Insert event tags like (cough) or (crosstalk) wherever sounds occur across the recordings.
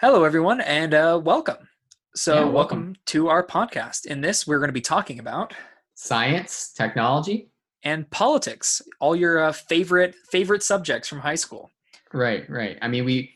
Hello, everyone, and uh, welcome. So, Yeah, welcome. welcome. to our podcast. In this, we're going to be talking about Science, technology. and politics, all your uh, favorite favorite subjects from high school. Right, right. I mean, we,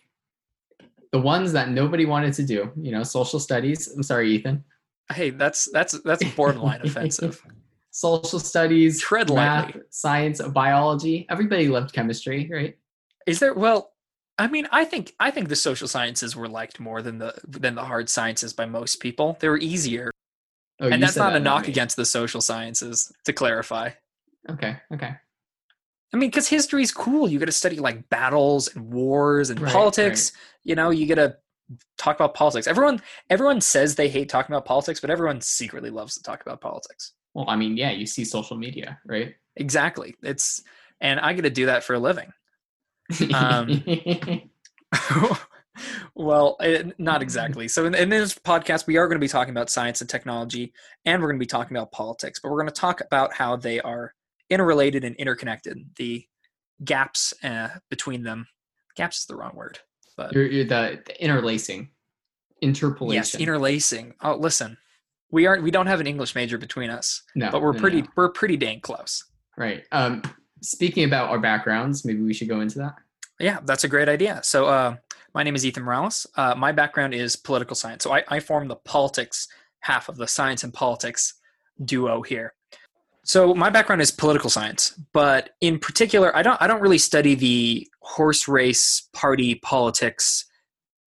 the ones that nobody wanted to do, you know, social studies. I'm sorry, Ethan. Hey, that's that's that's borderline (laughs) offensive. Social studies, Tread math, science, biology. Everybody loved chemistry, right? Is there? Well, I mean, I think I think the social sciences were liked more than the than the hard sciences by most people. They were easier, Oh, and that's not that, a knock me. against the social sciences. To clarify, Okay, okay. I mean, because history is cool. You get to study like battles and wars and Right, politics. You know, you get to talk about politics. Everyone, everyone says they hate talking about politics, but everyone secretly loves to talk about politics. Well, I mean, yeah, you see social media, right? Exactly. It's and I get to do that for a living. Um, (laughs) well, eh, not exactly. So in, in this podcast, we are going to be talking about science and technology, and we're going to be talking about politics. But we're going to talk about how they are interrelated and interconnected. The gaps uh, between them. Gaps is the wrong word. But you're, you're the, the interlacing, interpolation. yes, interlacing. Oh, listen, we aren't. We don't have an English major between us, no, but we're no, pretty. no. We're pretty dang close. right. Um, speaking about our backgrounds, maybe we should go into that. Yeah, that's a great idea. So, uh, my name is Ethan Morales. Uh, my background is political science. So, I, I form the politics half of the science and politics duo here. So, my background is political science, but in particular, I don't I don't really study the horse race party politics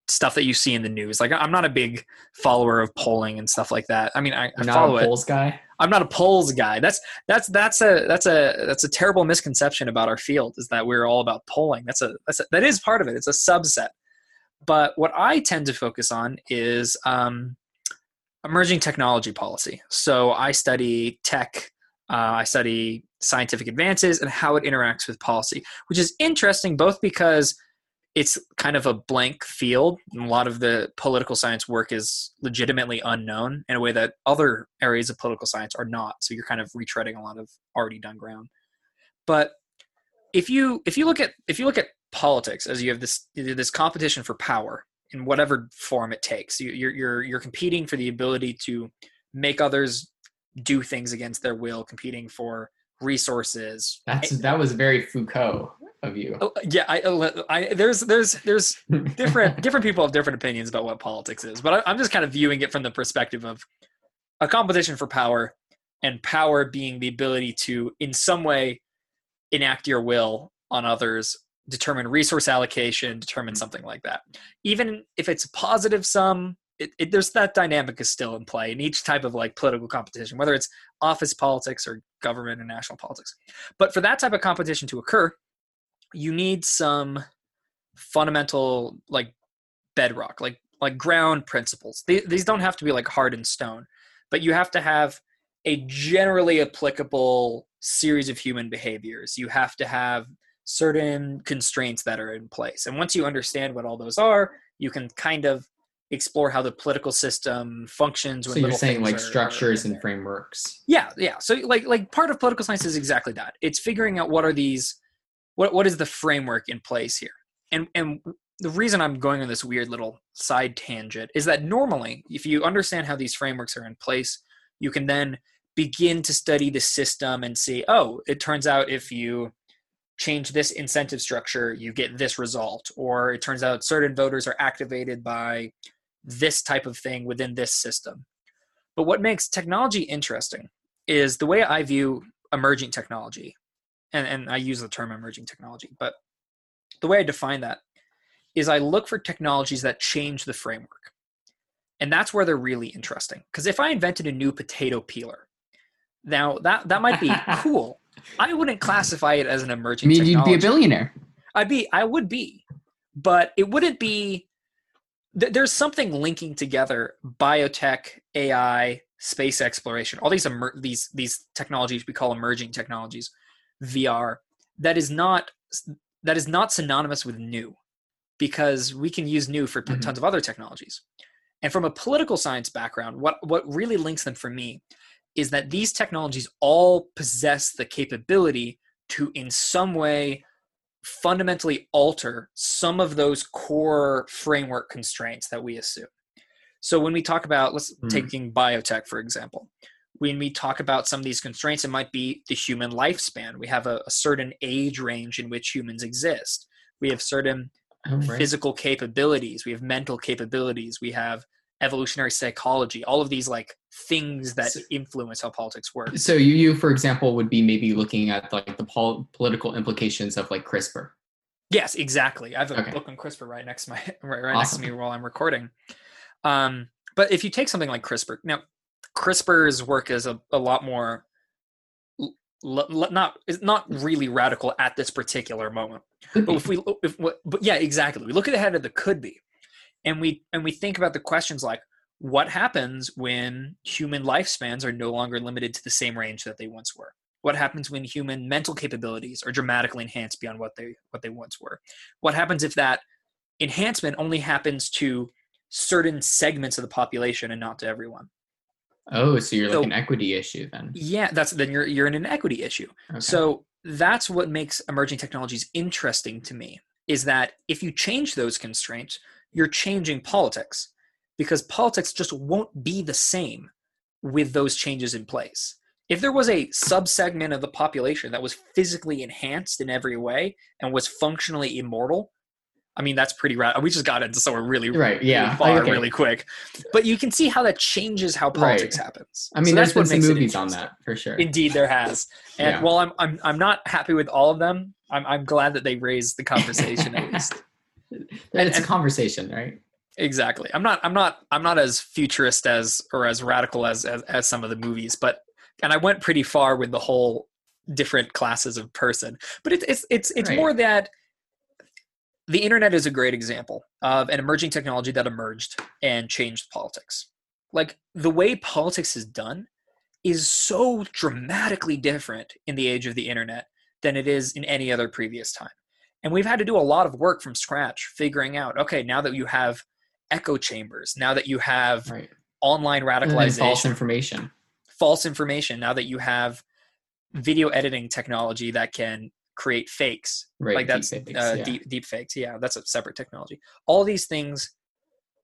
stuff that you see in the news. Like, I'm not a big follower of polling and stuff like that. I mean, I, I not follow a it. polls guy. I'm not a polls guy. That's that's that's a that's a that's a terrible misconception about our field is that we're all about polling. That's a that's a, that is part of it. It's a subset. But what I tend to focus on is um, emerging technology policy. So I study tech. Uh, I study scientific advances and how it interacts with policy, which is interesting both because it's kind of a blank field. and A lot of the political science work is legitimately unknown in a way that other areas of political science are not. So you're kind of retreading a lot of already done ground. But if you if you look at if you look at politics as you have this this competition for power in whatever form it takes, you, you're you're you're competing for the ability to make others do things against their will, competing for resources, That's that was very Foucault of you. Oh, yeah, I, I, there's, there's, there's different, (laughs) different people have different opinions about what politics is, but I, I'm just kind of viewing it from the perspective of a competition for power, and power being the ability to, in some way, enact your will on others, determine resource allocation, determine Mhm. something like that. Even if it's a positive sum, it, it, there's that dynamic is still in play in each type of like political competition, whether it's office politics or government and national politics. But for that type of competition to occur, you need some fundamental like bedrock like like ground principles these, these don't have to be like hard in stone but you have to have a generally applicable series of human behaviors you have to have certain constraints that are in place and once you understand what all those are you can kind of explore how the political system functions So you're saying like are- are structures in and frameworks. Yeah, yeah. So like like part of political science is exactly that. It's figuring out what are these what what is the framework in place here. And and the reason I'm going on this weird little side tangent is that normally if you understand how these frameworks are in place, you can then begin to study the system and see, oh, it turns out if you change this incentive structure, you get this result. Or it turns out certain voters are activated by this type of thing within this system. But what makes technology interesting is the way I view emerging technology, and, and I use the term emerging technology, but the way I define that is I look for technologies that change the framework. And that's where they're really interesting. Because if I invented a new potato peeler, now that, that might be (laughs) cool. I wouldn't classify it as an I emerging mean, you'd be a billionaire. I'd be, I would be, but it wouldn't be. th- There's something linking together biotech, AI, space exploration, all these emer- these these technologies we call emerging technologies, VR. That is not that is not synonymous with new, because we can use new for Mhm. tons of other technologies. And from a political science background, what what really links them for me is that these technologies all possess the capability to, in some way, fundamentally alter some of those core framework constraints that we assume. So when we talk about let's Mhm. taking biotech for example, when we talk about some of these constraints, it might be the human lifespan. We have a, a certain age range in which humans exist. We have certain Oh, right. physical capabilities. We have mental capabilities. We have evolutionary psychology. All of these like things that So- influence how politics works. So you, you, for example, would be maybe looking at like the pol- political implications of like CRISPR. Yes, exactly. I have a Okay. book on CRISPR right next to my (laughs) right, right next to me while I'm recording. Um, but if you take something like CRISPR, now CRISPR's work is a, a lot more l- l- not is not really radical at this particular moment. But if we if but yeah, exactly. We look ahead of the could be, and we and we think about the questions like what happens when human lifespans are no longer limited to the same range that they once were what happens when human mental capabilities are dramatically enhanced beyond what they what they once were what happens if that enhancement only happens to certain segments of the population and not to everyone oh, so you're like an equity issue then. yeah that's then you're you're in an equity issue Okay. so that's what makes emerging technologies interesting to me is that if you change those constraints, you're changing politics because politics just won't be the same with those changes in place. If there was a subsegment of the population that was physically enhanced in every way and was functionally immortal, I mean that's pretty rad. We just got into somewhere really, Right, really yeah, far okay. really quick. But you can see how that changes how politics happens. I mean, So there's that's been what some makes movies on that for sure. Indeed, there has. And Yeah. while I'm, I'm I'm not happy with all of them, I'm I'm glad that they raised the conversation at least. (laughs) And it's a conversation, right? Exactly. I'm not I'm not I'm not as futurist as or as radical as as, as some of the movies, but and I went pretty far with the whole different classes of person. But it's it's it's it's Right. more that the internet is a great example of an emerging technology that emerged and changed politics. Like the way politics is done is so dramatically different in the age of the internet than it is in any other previous time. And we've had to do a lot of work from scratch figuring out okay, now that you have echo chambers, now that you have Right. online radicalization, false information. false information, now that you have video editing technology that can create fakes, Right. like that's deepfakes, uh, yeah. deep deep fakes. Yeah, that's a separate technology. All these things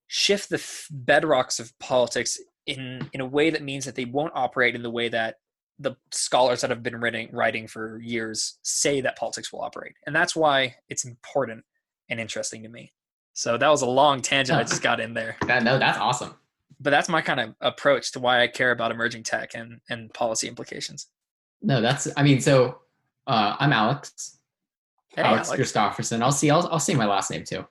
shift the f- bedrocks of politics in in a way that means that they won't operate in the way that the scholars that have been writing writing for years say that politics will operate, and that's why it's important and interesting to me. So that was a long tangent I (laughs) just got in there, That, no, that's awesome. but that's my kind of approach to why I care about emerging tech and and policy implications. No, that's. I mean, so uh, I'm Alex. Hey, Alex Alex. Christofferson. I'll see. I'll, I'll say my last name too.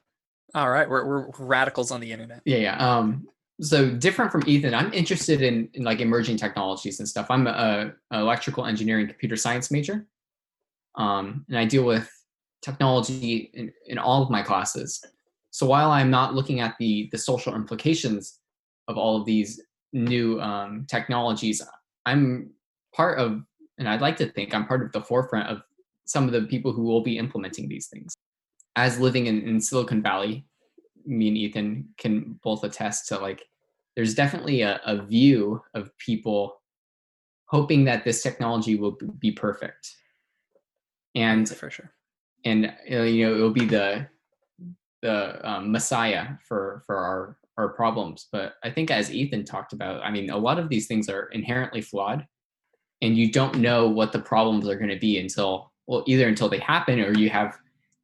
All right, we're we're radicals on the internet. Yeah, yeah. Um, so different from Ethan, I'm interested in, in like emerging technologies and stuff. I'm a, a electrical engineering computer science major, um, and I deal with technology in, in all of my classes. So while I'm not looking at the the social implications of all of these new um, technologies, I'm part of, and I'd like to think I'm part of the forefront of some of the people who will be implementing these things. As living in, in Silicon Valley, me and Ethan can both attest to like there's definitely a, a view of people hoping that this technology will be perfect and for sure. and uh, you know it'll be the the um, messiah for for our our problems but i think as ethan talked about i mean a lot of these things are inherently flawed and you don't know what the problems are going to be until well either until they happen or you have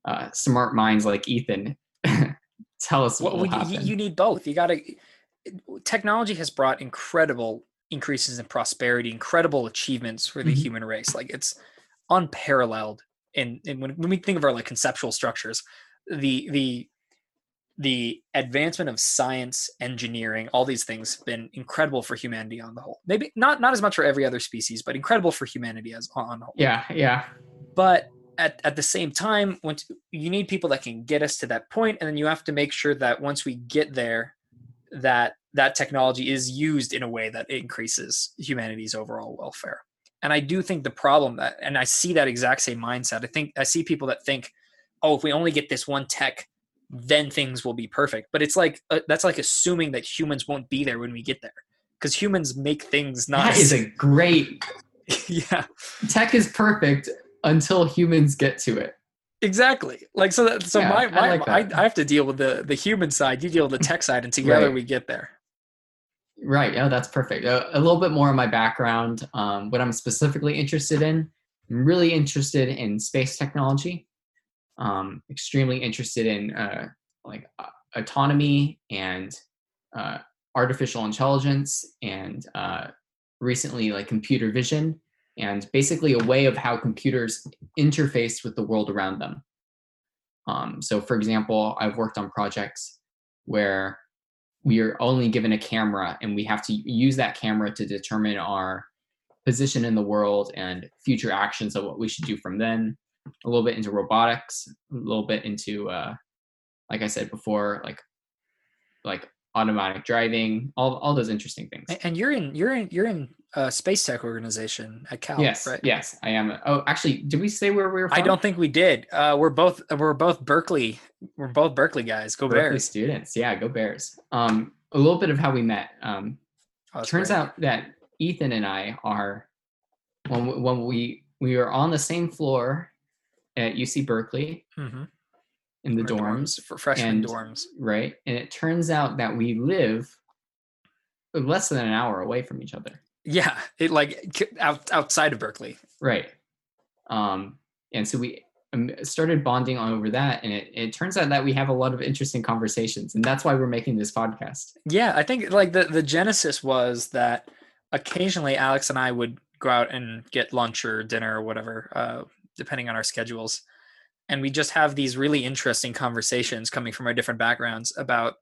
uh, smart minds like ethan (laughs) tell us what well, you, you need both. You got to. Technology has brought incredible increases in prosperity, incredible achievements for the Mhm. human race. Like it's unparalleled. And and when, when we think of our like conceptual structures, the the the advancement of science, engineering, all these things have been incredible for humanity on the whole. Maybe not not as much for every other species, but incredible for humanity as on the whole. Yeah yeah. But at, at the same time once you need people that can get us to that point and then you have to make sure that once we get there that that technology is used in a way that increases humanity's overall welfare. And i do think the problem that and i see that exact same mindset. I think i see people that think oh if we only get this one tech then things will be perfect but it's like uh, that's like assuming that humans won't be there when we get there because humans make things not that is a great (laughs) yeah tech is perfect until humans get to it Exactly. Like so. That, so Yeah, my, I my like I. I have to deal with the the human side. You deal with the tech side, and together Right. we get there. Right. Yeah, that's perfect. A, a little bit more of my background. Um, what I'm specifically interested in. I'm really interested in space technology. Um, extremely interested in uh, like uh, autonomy and uh, artificial intelligence, and uh, recently like computer vision, and basically a way of how computers interface with the world around them. Um, so, for example, I've worked on projects where we are only given a camera and we have to use that camera to determine our position in the world and future actions of what we should do from then a little bit into robotics a little bit into uh, like i said before like like automatic driving all, all those interesting things And you're in you're in you're in a space tech organization at Cal, yes right? yes i am oh actually did we say where we were from? I don't think we did. Uh, we're both we're both Berkeley. We're both Berkeley guys. Go Berkeley Bears. students yeah go bears um a little bit of how we met um Oh, turns great. out that Ethan and I are when we- when we we are on the same floor at UC Berkeley Mhm. in the Our dorms, for freshman and- dorms. right? And it turns out that we live less than an hour away from each other, Yeah, it like out, outside of Berkeley. right? Um, and so we um, started bonding on over that, and it, it turns out that we have a lot of interesting conversations, and that's why we're making this podcast. Yeah, I think like the the genesis was that occasionally Alex and I would go out and get lunch or dinner or whatever, uh, depending on our schedules, and we just have these really interesting conversations coming from our different backgrounds about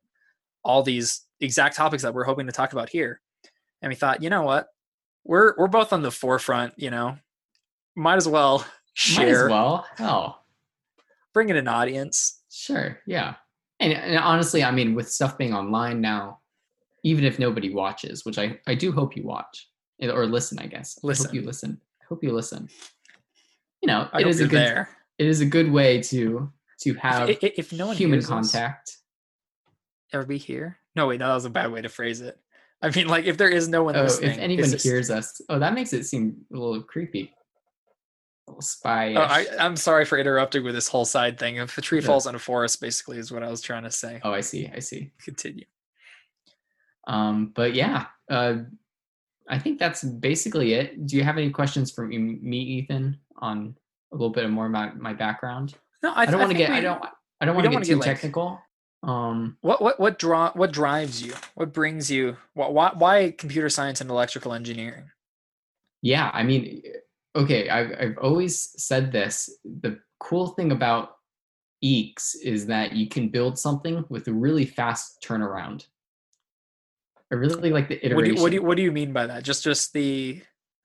all these exact topics that we're hoping to talk about here. And we thought, you know what, we're we're both on the forefront, you know, might as well Might share, as well, hell. bring in an audience. Sure, yeah. And, and honestly, I mean, with stuff being online now, even if nobody watches, which I, I do hope you watch eh, or listen, I guess. I Listen. hope you listen. I hope you listen. You know, I it is a good there. it is a good way to to have If, if, if no one human contact. ever be here? No, wait, no, that was a bad way to phrase it. I mean, like if there is no one Oh, listening, if anyone hears us, oh, that makes it seem a little creepy. A little spy. Oh, I, I'm sorry for interrupting with this whole side thing. If a tree Yeah. falls on a forest, basically, is what I was trying to say. oh, I see. I see. Continue. Um, but yeah, uh, I think that's basically it. Do you have any questions for me, Ethan, on a little bit more about my background? No, I, I don't want to get. I don't. I don't want to get too get, like- technical. Um, What what what draw what drives you? What brings you? Why why, why computer science and electrical engineering? yeah, I mean, okay. I've I've always said this. The cool thing about EECS is that you can build something with a really fast turnaround. I really like the What do, iteration. you, what do you what do you mean by that? Just just the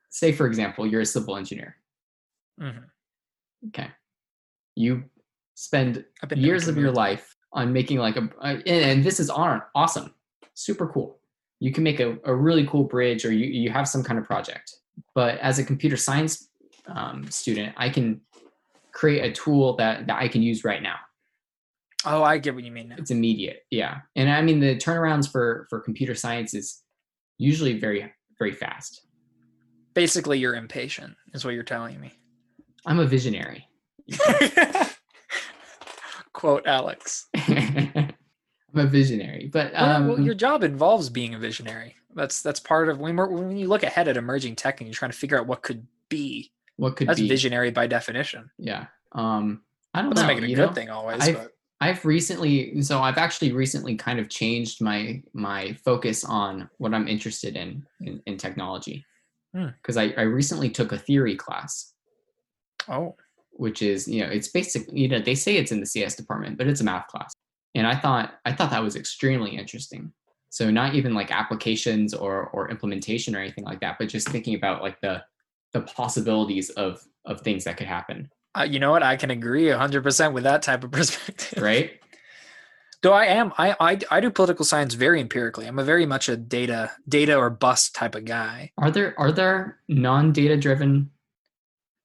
Say, for example, you're a civil engineer. Mhm. Okay, you spend years of your life on making like a and, and this is awesome. Super cool. You can make a, a really cool bridge or you, you have some kind of project. But as a computer science um, student i can create a tool that, that i can use right now. Oh, I get what you mean now. it's immediate. Yeah. And i mean the turnarounds for for computer science is usually very very fast. Basically, you're impatient, is what you're telling me. I'm a visionary (laughs) Quote Alex. (laughs) i'm a visionary but Well, um, well, your job involves being a visionary. That's that's part of when we're, when you look ahead at emerging tech and you're trying to figure out what could be. what could That's be visionary by definition. yeah um i don't Doesn't know make it a good know? thing always, I've- but I've recently, so I've actually recently kind of changed my my focus on what I'm interested in in, in technology, Hmm. because I, I recently took a theory class, oh, which is you know it's basic you know they say it's in the CS department, but it's a math class, and I thought I thought that was extremely interesting. So not even like applications or or implementation or anything like that, but just thinking about like the the possibilities of of things that could happen, uh, you know what? I can agree 100% with that type of (laughs) perspective. right? Though I am, I, I I do political science very empirically. I'm a very much a data data or bust type of guy. Are there are there non data driven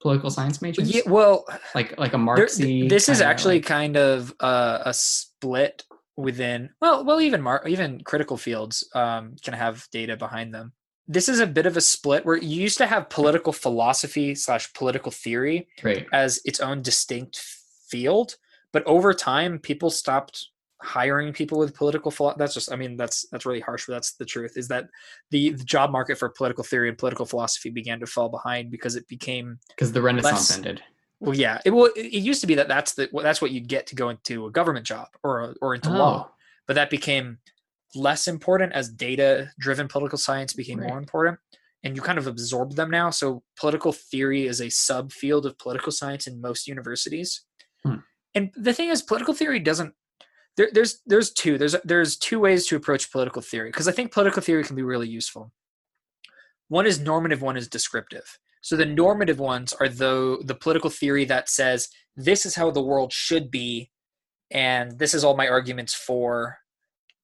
political science majors? Yeah, well, like like a Marxy. this is actually like- kind of a, a split within. Well, well, even mar- even critical fields um, can have data behind them. This is a bit of a split where you used to have political philosophy slash political theory right. as its own distinct field, but over time, people stopped hiring people with political philosophy. That's just, I mean, that's that's really harsh, but that's the truth. Is that the, the job market for political theory and political philosophy began to fall behind because it became because the Renaissance less- ended. well, yeah, it well, it used to be that that's the that's what you'd get to go into a government job or or into law, Oh, but that became less important as data driven political science became Right. more important and you kind of absorb them now so political theory is a subfield of political science in most universities Hmm. and the thing is political theory doesn't there, there's there's two. There's there's two ways to approach political theory because i think political theory can be really useful. One is normative one is descriptive. So the normative ones are the the political theory that says this is how the world should be and this is all my arguments for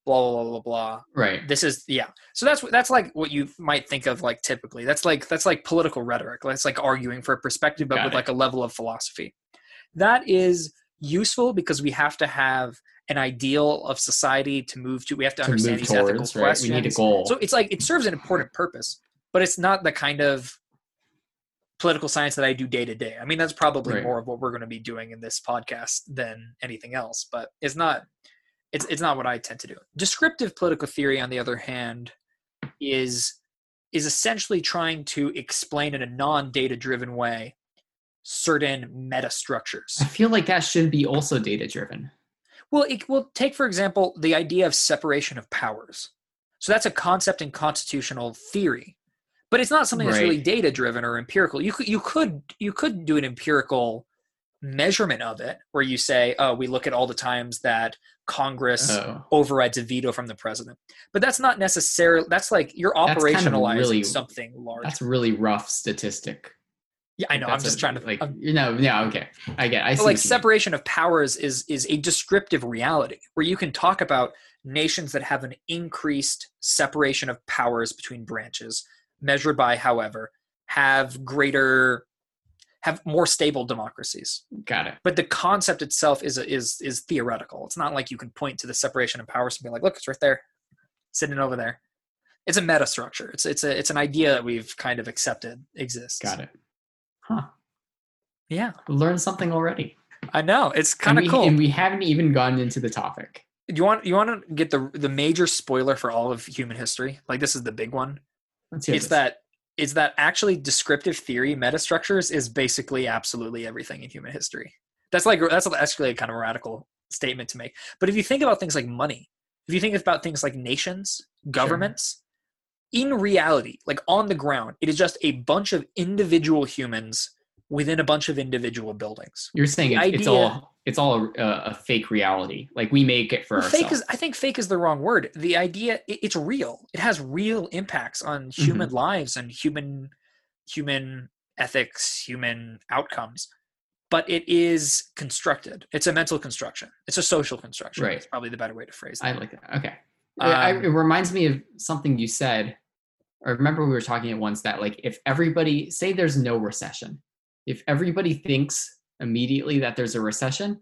blah blah blah blah blah. Right. this is yeah. So that's that's like what you might think of like typically. That's like that's like political rhetoric. That's like arguing for a perspective but Got with it. like a level of philosophy. That is useful because we have to have an ideal of society to move to we have to, To understand move these ethical towards, right? questions We need a goal. so it's like it serves an important purpose but it's not the kind of political science that i do day to day i mean that's probably Right. more of what we're going to be doing in this podcast than anything else but it's not it's, it's not what i tend to do descriptive political theory on the other hand is is essentially trying to explain in a non-data driven way certain meta structures I feel like that should be also data driven. Well, it will take, for example, the idea of separation of powers. So that's a concept in constitutional theory, but it's not something that's really data driven or empirical. You could you could you could do an empirical measurement of it, where you say, "Oh, we look at all the times that Congress Oh, overrides a veto from the president," but that's not necessarily. That's like you're That's kind of operationalizing really- something large. that's really rough statistic. Yeah, I know. I'm just a- trying to like I'm- you know yeah okay. I get I see like separation of powers is is a descriptive reality where you can talk about nations that have an increased separation of powers between branches measured by however have greater have more stable democracies. Got it. but the concept itself is is is theoretical. It's not like you can point to the separation of powers and be like look it's right there sitting over there. It's a meta structure it's it's a it's an idea that we've kind of accepted exists. Got it. Huh. yeah Learned something already. i know it's kind of cool And we haven't even gotten into the topic. Do you want you want to get the the major spoiler for all of human history like this is the big one Let's hear it's this. that is that actually descriptive theory metastructures is basically absolutely everything in human history that's like that's actually a kind of a radical statement to make but if you think about things like money if you think about things like nations governments in reality like on the ground it is just a bunch of individual humans within a bunch of individual buildings You're saying it's, it's all it's all a, a fake reality. Like we make it for Well, ourselves. fake is i think fake is the wrong word the idea it, it's real it has real impacts on Mm-hmm. human lives and human human ethics human outcomes but it is constructed it's a mental construction it's a social construction Right. it's probably the better way to phrase it I like that. Okay. I- Um, it reminds me of something you said. I remember we were talking at once that like if everybody say there's no recession, if everybody thinks immediately that there's a recession,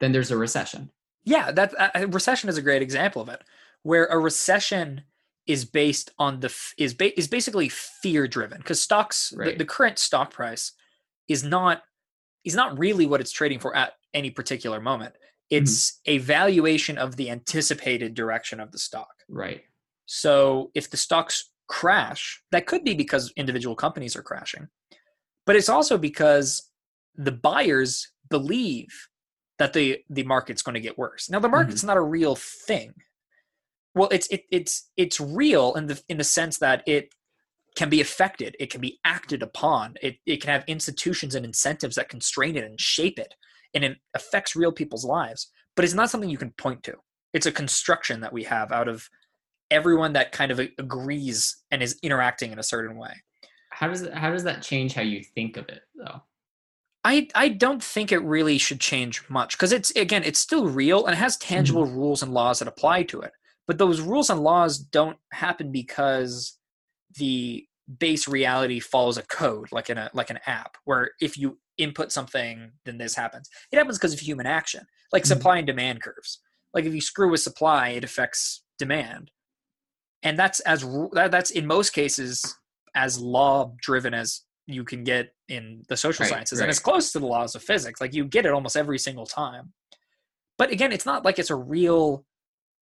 then there's a recession. yeah that uh, recession is a great example of it where a recession is based on the is ba- is basically fear driven because stocks Right. the current stock price is not is not really what it's trading for at any particular moment it's a valuation of the anticipated direction of the stock Right. so if the stocks crash that could be because individual companies are crashing but it's also because the buyers believe that the the market's going to get worse. Now the mm-hmm. market's not a real thing. Well it's it, it's it's real in the in the sense that it can be affected it can be acted upon it, it can have institutions and incentives that constrain it and shape it and it affects real people's lives but it's not something you can point to. It's a construction that we have out of everyone that kind of agrees and is interacting in a certain way How does how does that change how you think of it though? I I don't think it really should change much because it's again it's still real and it has tangible rules and laws that apply to it. But those rules and laws don't happen because the base reality follows a code like in a like an app where if you input something then this happens. It happens because of human action, like Mhm. supply and demand curves. Like if you screw with supply, it affects demand, and that's as that, that's in most cases as law driven as you can get in the social Right, sciences and it's close to the laws of physics like you get it almost every single time but again it's not like it's a real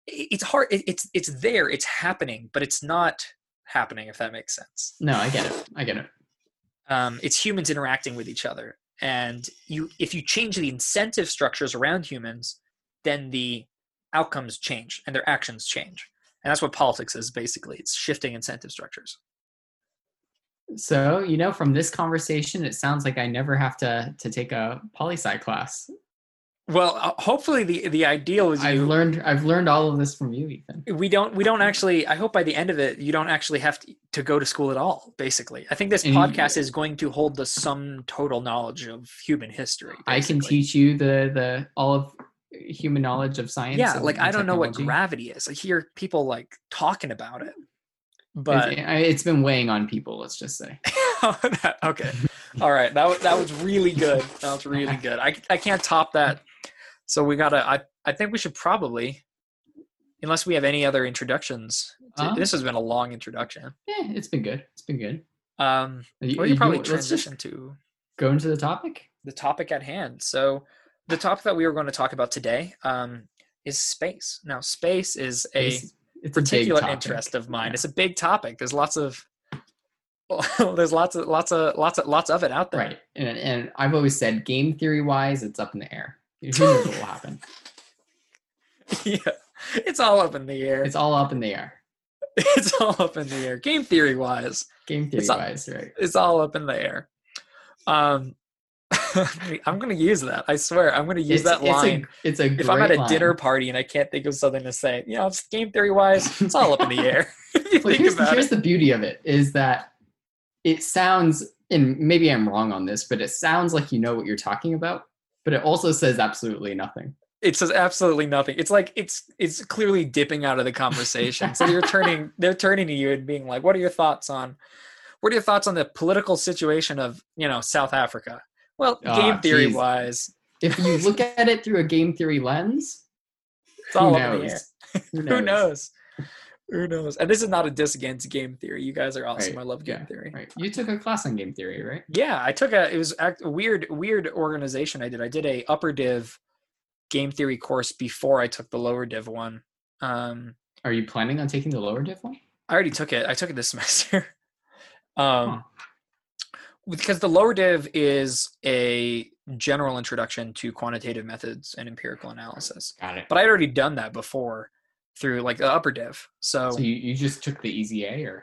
it's hard it- it's it's there it's happening but it's not happening if that makes sense No, I get it. I get it. um, it's humans interacting with each other and you if you change the incentive structures around humans then the outcomes change and their actions change and that's what politics is basically it's shifting incentive structures So, you know, from this conversation, it sounds like I never have to to take a poli sci class. well uh, hopefully the the ideal is I've you learned I've learned all of this from you, Ethan. we don't we don't actually i hope by the end of it you don't actually have to, to go to school at all basically i think this And you- podcast is going to hold the sum total knowledge of human history I can teach you the the all of human knowledge of science. yeah like i don't know what gravity is i hear people like talking about it but I- it's been weighing on people. Let's just say. (laughs) okay all right that was that was really good that was really (laughs) good i, I can't top that so we gotta i i think we should probably unless we have any other introductions to- Um, this has been a long introduction Yeah, it's been good. It's been good. um You- we you- could probably just transition to go into the topic. the topic at hand. So, the topic that we are going to talk about today um, is space. Now, space is a It's- it's particular topic. interest of mine. Yeah. It's a big topic. There's lots of (laughs) there's lots of lots of lots of lots of it out there. Right. And, and I've always said game theory wise, it's up in the air. Who knows what will happen? (laughs) yeah, it's all up in the air. It's all up in the air. (laughs) It's all up in the air. Game theory wise, Game theory It's wise, right. it's all up in the air. Um, (laughs) I'm going to use that. I swear, I'm going to use that line. It's a, it's a if I'm at a great dinner party and I can't think of something to say, you know, it's game theory wise, it's all up in the air. (laughs) Well, think here's, here's the beauty of it is that it sounds, and maybe I'm wrong on this, but it sounds like you know what you're talking about, but it also says absolutely nothing. It says absolutely nothing. It's like it's it's clearly dipping out of the conversation. so you're turning (laughs) they're turning to you and being like, "What are your thoughts on what are your thoughts on the political situation of you know South Africa?" Well, Ah, game theory geez. wise, If you (laughs) look at it through a game theory lens, it's who all up in the air. (laughs) knows? Who Who knows? Who knows? And this is not a diss against game theory. You guys are awesome. Right, I love game yeah, theory. Right. You took a class on game theory, right? Yeah, I took a it was act- a weird weird organization I did. I did a upper div game theory course before I took the lower div one. Um Are you planning on taking the lower div one? I already took it. I took it this (laughs) semester. um Huh. Because the lower div is a general introduction to quantitative methods and empirical analysis. Got it. But I'd already done that before through like the upper div. So, So you, you just took the easy A or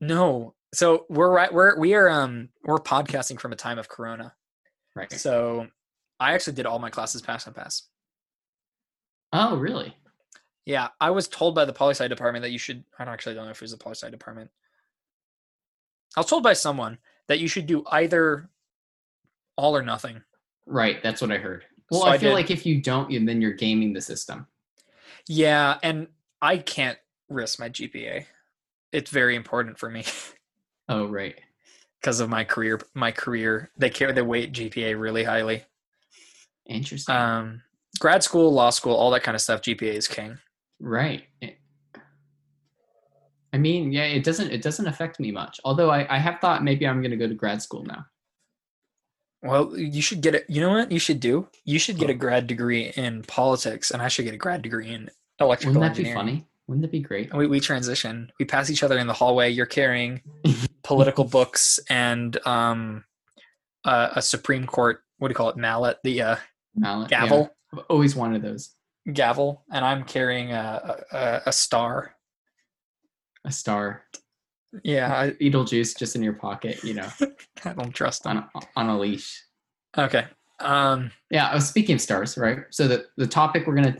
no. So we're right we're we are um we're podcasting from a time of corona. right? So I actually did all my classes pass and pass. Oh, really? Yeah, I was told by the poli sci department that you should. I don't actually don't know if it was the poli sci department. I was told by someone that you should do either all or nothing. Right. That's what I heard. Well, So I, I feel did- like if you don't, you- then you're gaming the system. Yeah, and I can't risk my GPA. It's very important for me (laughs) Oh, right. because of my career. My career, they care. They weight GPA really highly. Interesting. Um, grad school, law school, all that kind of stuff. GPA is king. right. I mean, yeah, it doesn't it doesn't affect me much. Although I, I have thought maybe I'm gonna go to grad school now. Well, you should get it. You know what you should do? You should get a grad degree in politics, and I should get a grad degree in electrical Wouldn't that be funny? Wouldn't that be great? We we transition. We pass each other in the hallway. You're carrying (laughs) political books and um, uh, a Supreme Court. What do you call it? Mallet, the uh, Mallet, yeah. gavel, I've always wanted those. gavel, and I'm carrying a a, a star. A star. Yeah, I, Betelgeuse just in your pocket, you know, (laughs) I don't trust them. on a, on a leash. Okay. Um, Yeah, I was speaking of stars, right? So the, the topic we're gonna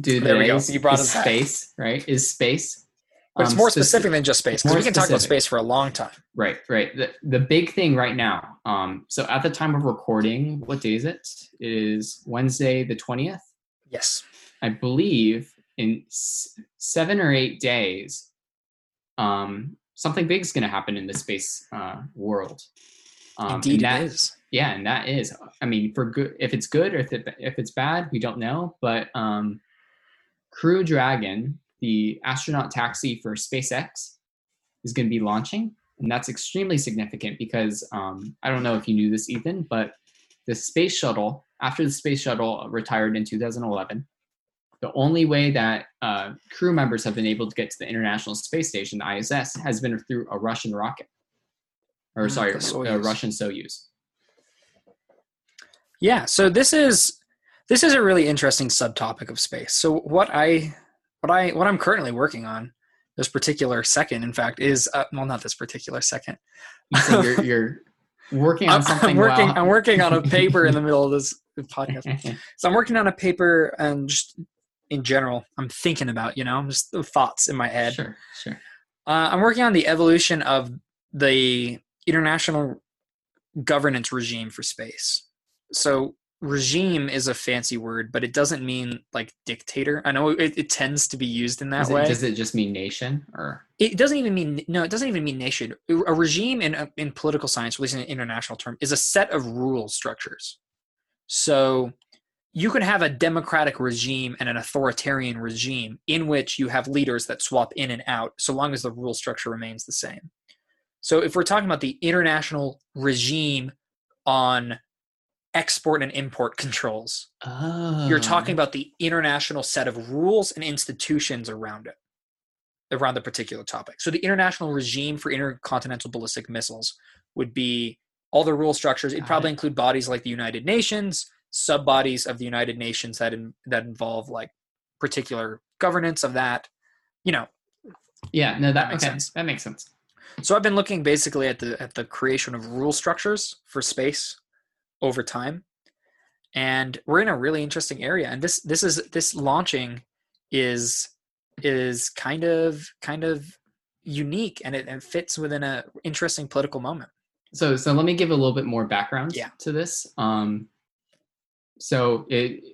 do There we go. is, You brought is back. space, right? Is space. but it's Um, more speci- specific than just space because we can talk about space for a long time. Right, right. The the big thing right now. Um, so at the time of recording, what day is it? It is Wednesday the twentieth. Yes. I believe in s- seven or eight days, um, something big is going to happen in the space uh, world. Um, Indeed, and that, it is. Yeah, and that is, I mean, for good, if it's good or if, it, if it's bad, we don't know. But um, Crew Dragon, the astronaut taxi for SpaceX, is going to be launching. And that's extremely significant because um, I don't know if you knew this, Ethan, but the space shuttle, after the space shuttle retired in 2011, the only way that uh, crew members have been able to get to the International Space Station, the ISS, has been through a Russian rocket. Or, Mm, sorry, a Soyuz. Russian Soyuz. Yeah, so this is this is a really interesting subtopic of space. So what I what I what I'm currently working on this particular second, in fact, is uh, well not this particular second. Say you're, you're working on (laughs) something I'm working I'm working on a paper in the (laughs) middle of this podcast. So I'm working on a paper and just in general, I'm thinking about, you know, just the thoughts in my head. Sure, sure. Uh, I'm working on the evolution of the international governance regime for space. So regime is a fancy word, but it doesn't mean like dictator. I know it, it tends to be used in that it- way. does it just mean nation or? it doesn't even mean no. It doesn't even mean nation. A regime in in political science, at least in an international term, is a set of rule structures. So you could have a democratic regime and an authoritarian regime in which you have leaders that swap in and out, so long as the rule structure remains the same. So if we're talking about the international regime on export and import controls, Oh. you're ah. talking about the international set of rules and institutions around it, around the particular topic. So the international regime for intercontinental ballistic missiles would be all the rule structures. It'd Got probably it. include bodies like the United Nations, sub bodies of the United Nations that in, that involve like particular governance of that. You know, Yeah, no, that, That makes okay, sense. That makes sense. so I've been looking basically at the at the creation of rule structures for space over time, and we're in a really interesting area. And this this is this launching is is kind of kind of unique, and it, and fits within a interesting political moment. So, so let me give a little bit more background Yeah. to this. Um, so, it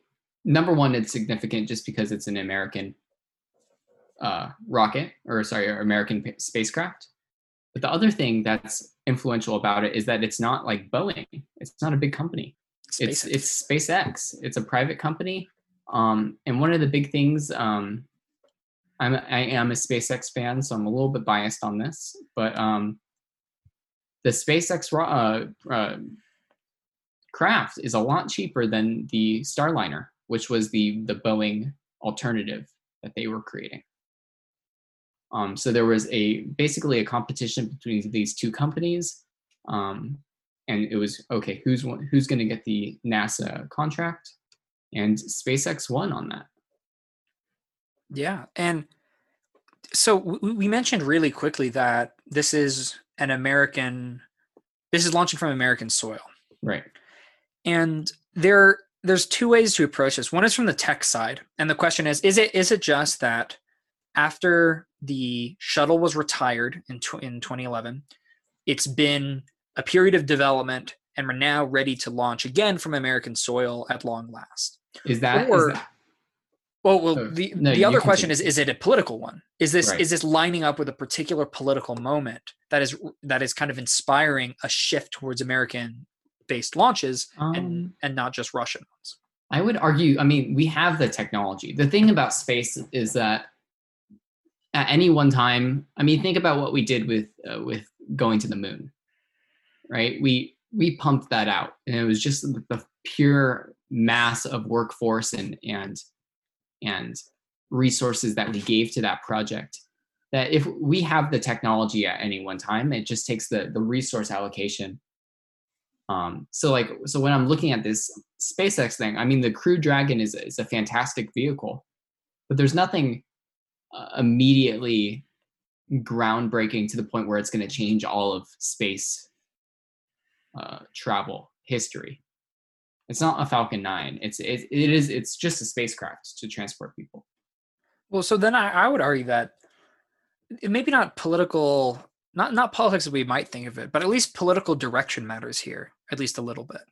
number one, it's significant just because it's an American uh, rocket, or sorry, American pa- spacecraft. But the other thing that's influential about it is that it's not like Boeing. It's not a big company. It's SpaceX. it's SpaceX. It's a private company. Um, and one of the big things, um, I'm I am a SpaceX fan, so I'm a little bit biased on this, but um, the SpaceX ro- uh, uh, craft is a lot cheaper than the Starliner, which was the the Boeing alternative that they were creating. Um, so there was a basically a competition between these two companies, um, and it was okay who's who's going to get the NASA contract, and SpaceX won on that. Yeah, and so we, we mentioned really quickly that this is an American. This is launching from American soil. Right. And there there's two ways to approach this. One is from the tech side. And the question is is it is it just that after the shuttle was retired in, tw- in 2011 it's been a period of development and we're now ready to launch again from american soil at long last? Is that, is Or- that- well, well Oh, the, no, the other question is is it a political one? Is this Right. is this lining up with a particular political moment that is that is kind of inspiring a shift towards american based launches um, and and not just russian ones I would argue, I mean, we have the technology. The thing about space is that at any one time, I mean, think about what we did with uh, with going to the moon, right? We we pumped that out, and it was just the- the pure mass of workforce and and and resources that we gave to that project. That if we have the technology at any one time, it just takes the the resource allocation um, so like so when I'm looking at this SpaceX thing, I mean the Crew Dragon is is a fantastic vehicle, but there's nothing uh, immediately groundbreaking to the point where it's going to change all of space uh, travel history. It's not a Falcon 9. It's it, it is it's just a spacecraft to transport people. Well, so then I, I would argue that maybe not political, not not politics as we might think of it, but at least political direction matters here, at least a little bit.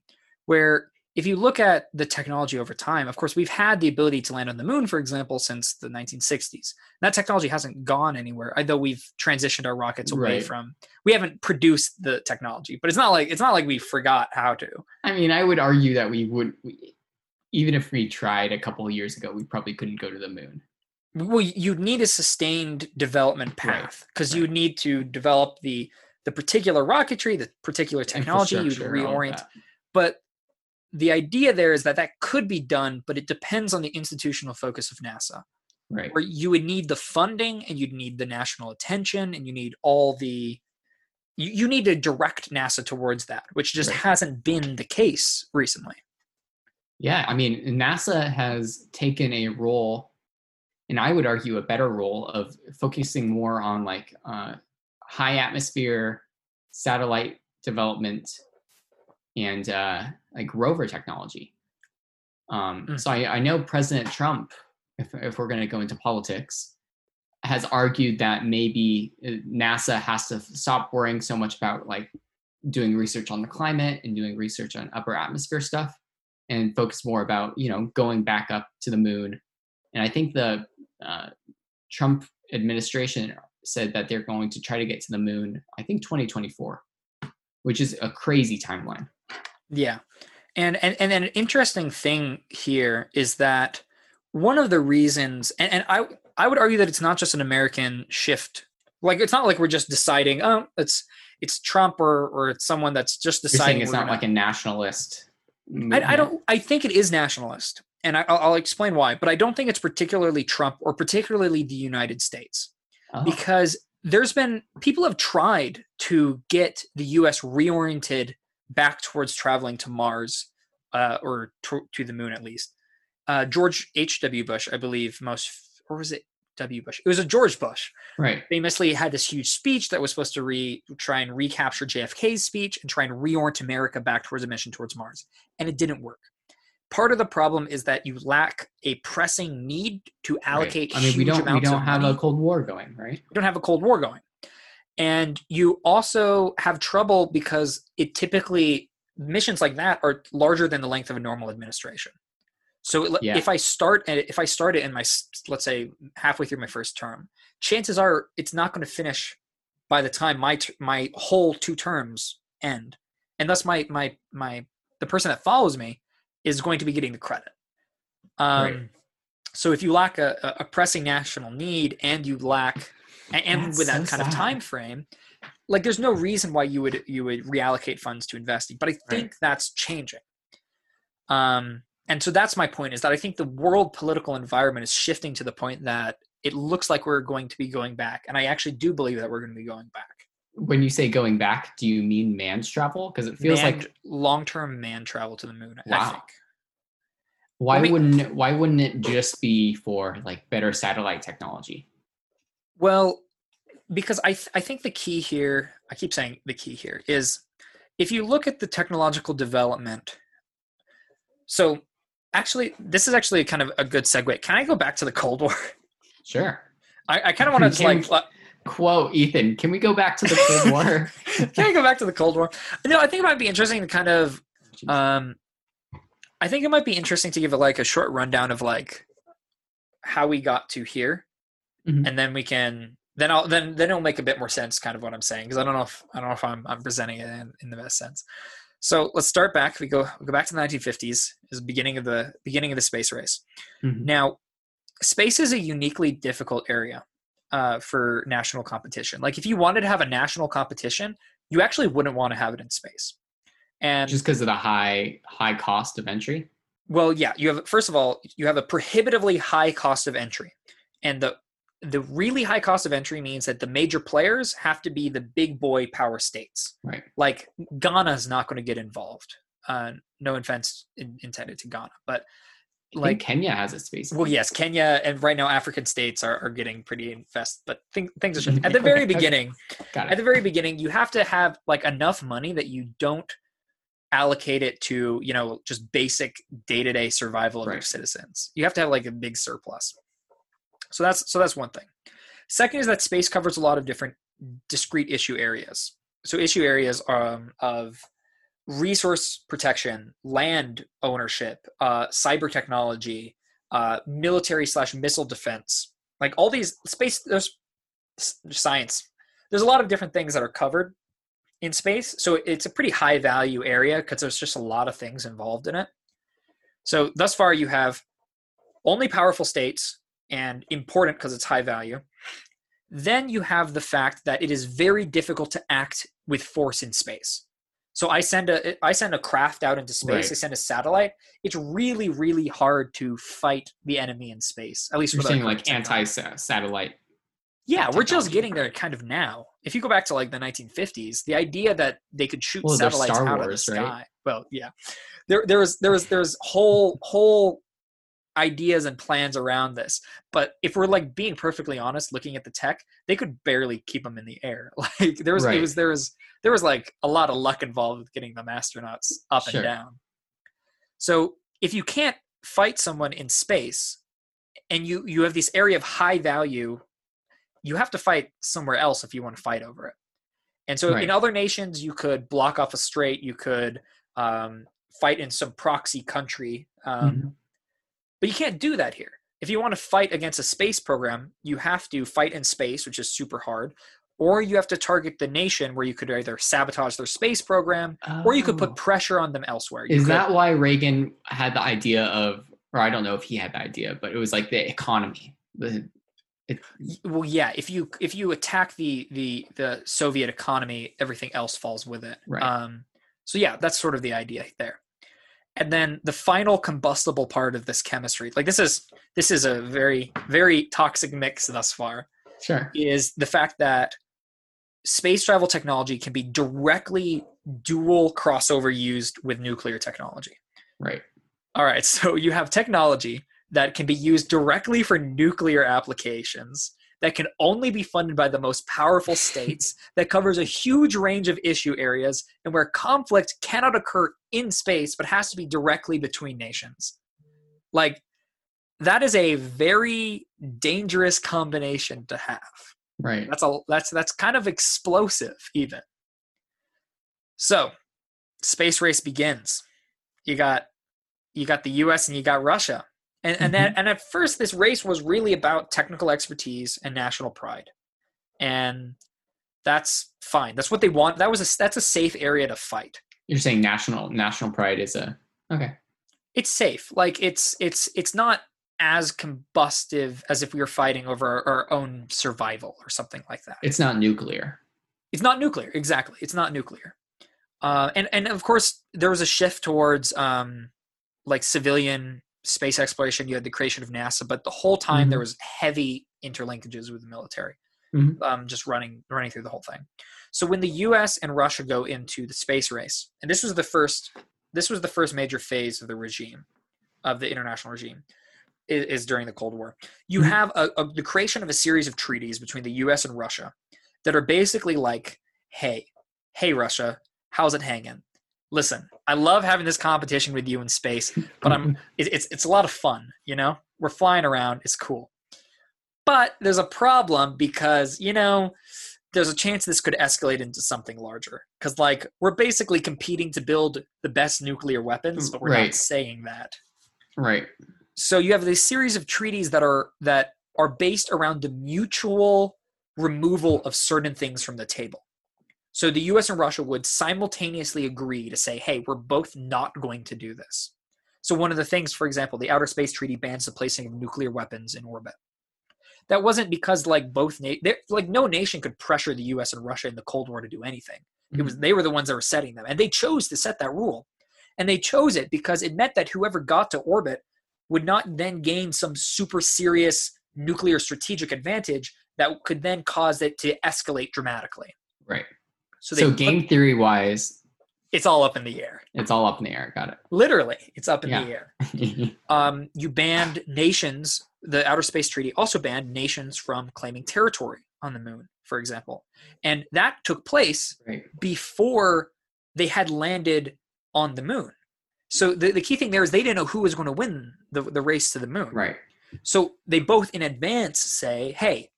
Where if you look at the technology over time, of course, we've had the ability to land on the moon, for example, since the 1960s. That technology hasn't gone anywhere, although we've transitioned our rockets away Right. from. We haven't produced the technology, but it's not like it's not like we forgot how to. I mean, I would argue that we would we, even if we tried a couple of years ago, we probably couldn't go to the moon. Well you'd need a sustained development path because right. you would need to develop the the particular rocketry, the particular technology, you'd Infrastructure, all of reorient. But the idea there is that that could be done, but it depends on the institutional focus of NASA Right. where you would need the funding and you'd need the national attention and you need all the you, you need to direct nasa towards that which just Right. hasn't been the case recently Yeah, I mean, NASA has taken a role, and I would argue a better role of focusing more on like uh, high atmosphere satellite development and uh, like rover technology. Um, Mm. So I, I know President Trump, if, if we're going to go into politics, has argued that maybe uh, NASA has to stop worrying so much about like doing research on the climate and doing research on upper atmosphere stuff and focus more about you know going back up to the moon and i think the uh, trump administration said that they're going to try to get to the moon i think 2024 which is a crazy timeline. Yeah. And and, and an interesting thing here is that one of the reasons and, and i i would argue that it's not just an american shift. Like it's not like we're just deciding oh it's it's trump or or it's someone that's just you're deciding it's not gonna- like a nationalist I, I don't. I think it is nationalist, and I, I'll, I'll explain why. But I don't think it's particularly Trump or particularly the United States, Oh, because there's been people have tried to get the U.S. reoriented back towards traveling to Mars uh, or to, to the moon at least. Uh, George H. W. Bush, I believe, most or was it W. Bush? It was a George Bush right famously had this huge speech that was supposed to re try and recapture JFK's speech and try and reorient America back towards a mission towards Mars, and it didn't work. Part of the problem is that you lack a pressing need to allocate. right. i mean we don't we don't have money. a cold war going right We don't have a Cold War going, and you also have trouble because it typically missions like that are larger than the length of a normal administration. So Yeah. if I start eh, if I start it in my let's say halfway through my first term, chances are it's not going to finish by the time my my whole two terms end, and thus my my my the person that follows me is going to be getting the credit. Um, Right. So if you lack a, a- pressing national need and you lack and, That's with that so kind of time frame, like there's no reason why you would you would reallocate funds to investing. But I think that's changing. Um, and so that's my point is that I think the world political environment is shifting to the point that it looks like we're going to be going back, and I actually do believe that we're going to be going back. when you say going back do you mean man's travel because it feels like long-term man travel to the moon. I Wow. think. Why wouldn't it, why wouldn't it just be for like better satellite technology Well, because I th- I think the key here, I keep saying the key here is if you look at the technological development. So, actually, this is actually kind of a good segue. Can I go back to the Cold War? sure I, I kind of want to like. uh, quote ethan can we go back to the cold war (laughs) Can I go back to the Cold War? No, I think it might be interesting to kind of. Um, I think it might be interesting to give it like a short rundown of like how we got to here, Mhm. and then we can then I'll then then it'll make a bit more sense, kind of what I'm saying, because I don't know if I don't know if I'm I'm presenting it in, in the best sense. So let's start back. We go we go back to the 1950s, is the beginning of the beginning of the space race. Mhm. Now, space is a uniquely difficult area uh, for national competition. Like if you wanted to have a national competition, you actually wouldn't want to have it in space. And just because of the high high cost of entry well, yeah, you have first of all, you have a prohibitively high cost of entry. And the the really high cost of entry means that the major players have to be the big boy power states. right Like Ghana is not going to get involved. Uh, no offense in, intended to Ghana, but like kenya has its space well, yes, Kenya and right now African states are, are getting pretty invested, but thing, things are (laughs) shifting. At the very beginning, at the very beginning, you have to have like enough money that you don't allocate it to you know just basic day-to-day survival of your citizens. You have to have like a big surplus. So that's so that's one thing. Second is that space covers a lot of different discrete issue areas. So issue areas um, of resource protection, land ownership, uh, cyber technology, uh, military slash missile defense, like all these space. There's science. There's a lot of different things that are covered in space, so it's a pretty high value area because there's just a lot of things involved in it. So thus far, you have only powerful states and important because it's high value, then you have the fact that it is very difficult to act with force in space. So I send a I send a craft out into space. Right. I send a satellite. It's really really hard to fight the enemy in space. At least You're saying like anti-satellite. Yeah, we're just getting there kind of now. If you go back to like the 1950s, the idea that they could shoot Well, satellites Star out Wars, of the right? sky. Well, yeah, there there was there was there's whole whole ideas and plans around this. But if we're like being perfectly honest, looking at the tech, they could barely keep them in the air. (laughs) Like there was it Right. was there was there was like a lot of luck involved with getting them astronauts up Sure. and down. So if you can't fight someone in space and you you have this area of high value you have to fight somewhere else if you want to fight over it and so Right. in other nations you could block off a strait you could um, fight in some proxy country um, Mhm. but you can't do that here if you want to fight against a space program you have to fight in space which is super hard or you have to target the nation where you could either sabotage their space program or you could Oh. put pressure on them elsewhere You Is could- that why Reagan had the idea of, or I don't know if he had the idea, but it was like the economy. The, it, well yeah if you if you attack the the the soviet economy everything else falls with it Right. um so yeah that's sort of the idea there and then the final combustible part of this chemistry like this is this is a very very toxic mix thus far sure. is the fact that space travel technology can be directly dual crossover used with nuclear technology Right. all right, (laughs) so you have technology that can be used directly for nuclear applications that can only be funded by the most powerful states (laughs) that covers a huge range of issue areas and where conflict cannot occur in space but has to be directly between nations. Like that is a very dangerous combination to have. Right. That's a that's that's kind of explosive even. So, space race begins. You got you got the US and you got Russia. And and then and at first this race was really about technical expertise and national pride. And that's fine. That's what they want. That was a that's a safe area to fight. You're saying national national pride is a okay. It's safe. Like it's it's it's not as combustive as if we were fighting over our, our own survival or something like that. It's not nuclear. It's not nuclear, exactly. It's not nuclear. Uh, and and of course there was a shift towards um, like civilian space exploration. You had the creation of NASA, but the whole time there Mhm. was heavy interlinkages with the military, Mhm. um, just running running through the whole thing. So when the U.S. and Russia go into the space race, and this was the first this was the first major phase of the regime of the international regime is, is during the Cold War. You Mhm. have a, a, the creation of a series of treaties between the U.S. and Russia that are basically like, hey, hey, Russia, how's it hanging? Listen, I love having this competition with you in space, but I'm (laughs) it, it's it's a lot of fun. You know, we're flying around, it's cool. But there's a problem because you know there's a chance this could escalate into something larger because like we're basically competing to build the best nuclear weapons but we're not saying that right. so you have this series of treaties that are that are based around the mutual removal of certain things from the table so the us and russia would simultaneously agree to say hey we're both not going to do this. So one of the things for example the outer space treaty bans the placing of nuclear weapons in orbit. That wasn't because like both na- like no nation could pressure the us and russia in the cold war to do anything. It was mm-hmm. they were the ones that were setting them, and they chose to set that rule, and they chose it because it meant that whoever got to orbit would not then gain some super serious nuclear strategic advantage that could then cause it to escalate dramatically. Right. So, So, they put- game theory wise, it's all up in the air. it's all up in the air. Got it. Literally, it's up in Yeah. the air. (laughs) Um, you banned nations. The Outer Space Treaty also banned nations from claiming territory on the moon, for example, and that took place right. before they had landed on the moon. So the, the key thing there is they didn't know who was going to win the, the race to the moon. Right. So they both in advance say, hey,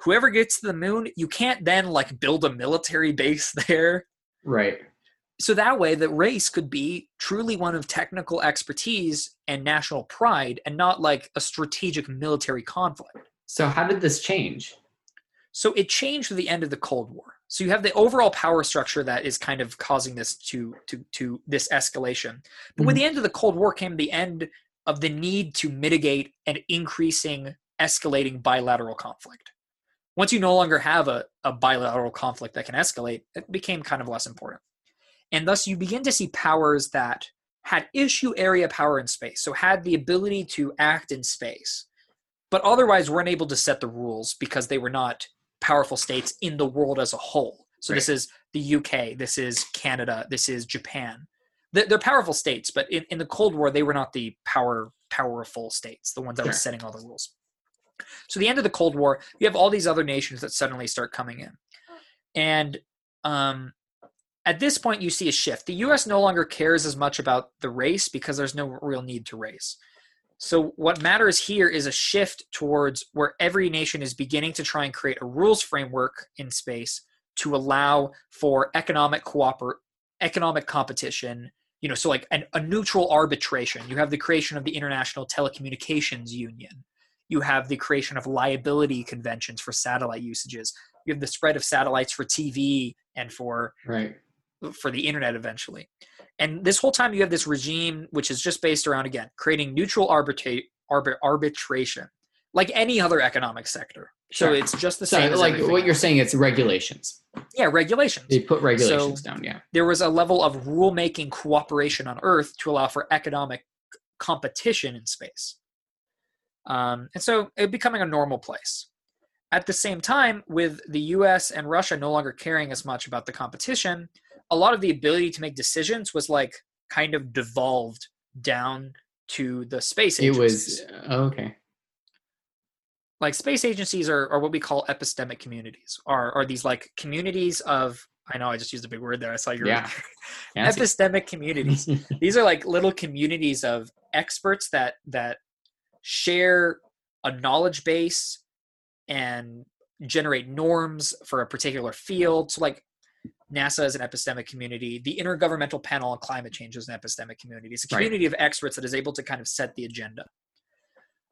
whoever gets to the moon, you can't then like build a military (laughs) base there. Right. So that way the race could be truly one of technical expertise and national pride and not like a strategic military conflict. So how did this change? So it changed with the end of the Cold War. So you have the overall power structure that is kind of causing this to to to this escalation. But with Mhm. the end of the Cold War came the end of the need to mitigate an increasing, escalating bilateral conflict. Once you no longer have a, a bilateral conflict that can escalate, it became kind of less important. And thus you begin to see powers that had issue area power in space, so had the ability to act in space, but otherwise weren't able to set the rules because they were not powerful states in the world as a whole. So right. this is the UK, this is Canada, this is Japan. They're powerful states, but in, in the Cold War, they were not the power powerful states, the ones that sure. were setting all the rules. So the end of the Cold War, you have all these other nations that suddenly start coming in, and um, at this point, you see a shift. The U.S. no longer cares as much about the race because there's no real need to race. So what matters here is a shift towards where every nation is beginning to try and create a rules framework in space to allow for economic cooper economic competition you know so like an, a neutral arbitration you have the creation of the international telecommunications union you have the creation of liability conventions for satellite usages you have the spread of satellites for tv and for right for the internet eventually and this whole time you have this regime which is just based around again creating neutral arbitra- arbit- arbitration like any other economic sector so it's just the same. So, like what else. you're saying, it's regulations. Yeah, regulations. They put regulations so down. Yeah. There was a level of rule making cooperation on Earth to allow for economic competition in space. Um, and so it becoming a normal place. At the same time, with the US and Russia no longer caring as much about the competition, a lot of the ability to make decisions was like kind of devolved down to the space agencies. It was oh, okay like space agencies are, are what we call epistemic communities are are these like communities of i know i just used a big word there i saw your yeah. (laughs) epistemic communities (laughs) these are like little communities of experts that that share a knowledge base and generate norms for a particular field so like NASA is an epistemic community. The Intergovernmental Panel on Climate Change is an epistemic community. It's a community right. of experts that is able to kind of set the agenda.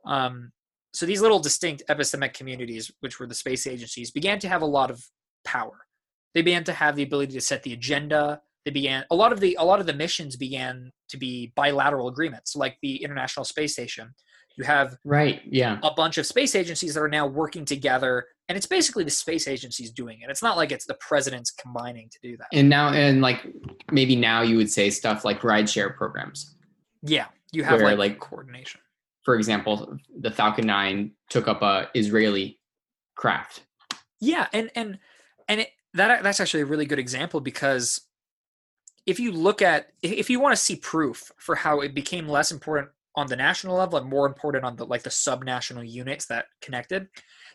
Um, so these little distinct epistemic communities, which were the space agencies, began to have a lot of power. They began to have the ability to set the agenda. They began a lot of the a lot of the missions began to be bilateral agreements, like the International Space Station. You have right, yeah, a bunch of space agencies that are now working together, and it's basically the space agencies doing it. It's not like it's the presidents combining to do that. And now, and like maybe now you would say stuff like rideshare programs. Yeah, you have like, like coordination for example, the Falcon 9 took up a Israeli craft. Yeah, and and and it, that that's actually a really good example because if you look at if you want to see proof for how it became less important on the national level and more important on the like the subnational units that connected,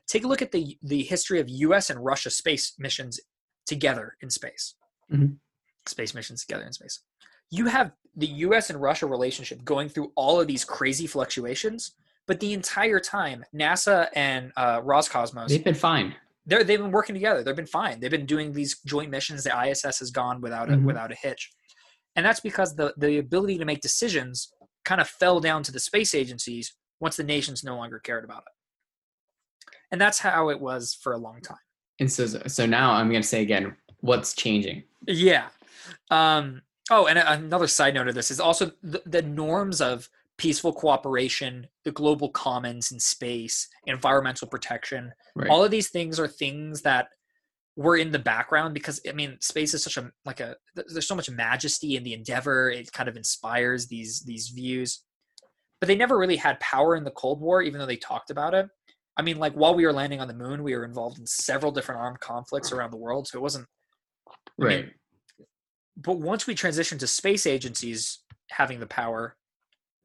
take a look at the the history of U.S. and Russia space missions together in space. Mm-hmm. Space missions together in space you have the US and Russia relationship going through all of these crazy fluctuations, but the entire time, NASA and uh, Roscosmos they've been fine. They're, they've been working together. They've been fine. They've been doing these joint missions. The ISS has gone without a, mm-hmm. without a hitch, and that's because the the ability to make decisions kind of fell down to the space agencies once the nations no longer cared about it, and that's how it was for a long time. And so, so now I'm going to say again, what's changing? Yeah. Um, Oh, and another side note of this is also the, the norms of peaceful cooperation, the global commons in space, environmental protection. Right. All of these things are things that were in the background because I mean, space is such a like a there's so much majesty in the endeavor. It kind of inspires these these views, but they never really had power in the Cold War, even though they talked about it. I mean, like while we were landing on the moon, we were involved in several different armed conflicts around the world, so it wasn't. I right. Mean, but once we transitioned to space agencies having the power,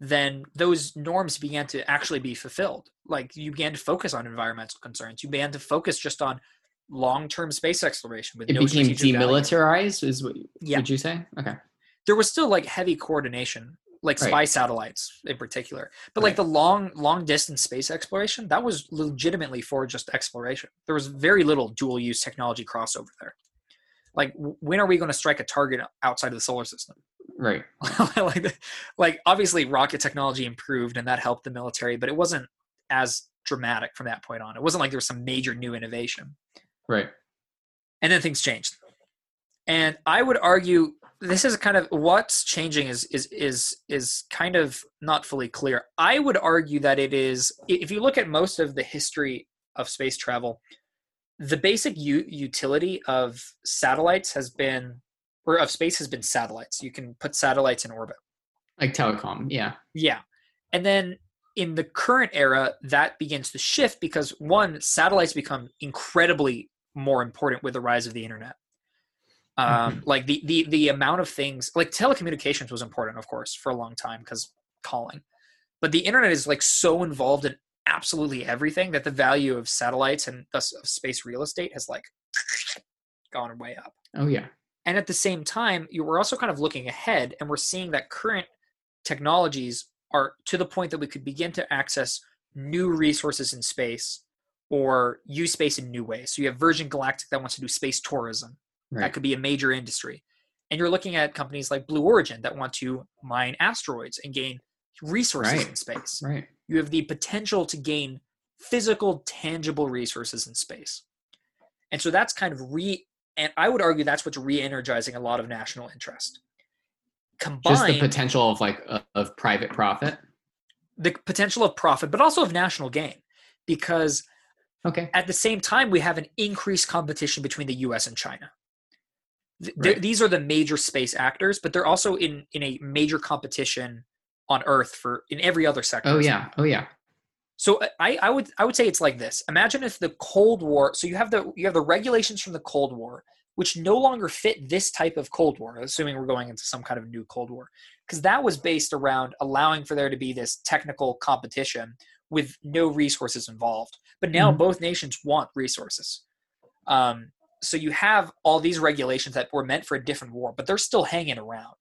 then those norms began to actually be fulfilled. Like you began to focus on environmental concerns. You began to focus just on long-term space exploration. With it no became demilitarized. Value. Is what yeah. would you say? Okay. There was still like heavy coordination, like spy right. satellites in particular. But right. like the long, long distance space exploration, that was legitimately for just exploration. There was very little dual use technology crossover there like when are we going to strike a target outside of the solar system right (laughs) like like obviously rocket technology improved and that helped the military but it wasn't as dramatic from that point on it wasn't like there was some major new innovation right and then things changed and i would argue this is kind of what's changing is is is is kind of not fully clear i would argue that it is if you look at most of the history of space travel the basic u- utility of satellites has been, or of space has been satellites. You can put satellites in orbit. Like telecom, yeah. Yeah. And then in the current era, that begins to shift because one, satellites become incredibly more important with the rise of the internet. Um, Mhm. Like the, the the amount of things, like telecommunications was important, of course, for a long time because calling, but the internet is like so involved in absolutely everything that the value of satellites and thus of space real estate has like (sniffs) gone way up. Oh yeah. And at the same time, you were also kind of looking ahead, and we're seeing that current technologies are to the point that we could begin to access new resources in space or use space in new ways. So you have Virgin Galactic that wants to do space tourism. That could be a major industry. And you're looking at companies like Blue Origin that want to mine asteroids and gain resources Right. in space. Right. You have the potential to gain physical, tangible resources in space. And so that's kind of re and I would argue that's what's re-energizing a lot of national interest. Combined Just the potential of like of, of private profit. the potential of profit, but also of national gain. Because Okay. at the same time, we have an increased competition between the US and China. Th- Right. These are the major space actors, but they're also in, in a major competition on Earth for in every other sector. Oh yeah. Oh yeah. So uh, I, I would I would say it's like this. Imagine if the Cold War. So you have the you have the regulations from the Cold War, which no longer fit this type of Cold War. Assuming we're going into some kind of new Cold War, because that was based around allowing for there to be this technical competition with no resources involved. But now Mhm. both nations want resources. Um, so you have all these regulations that were meant for a different war, but they're still hanging around.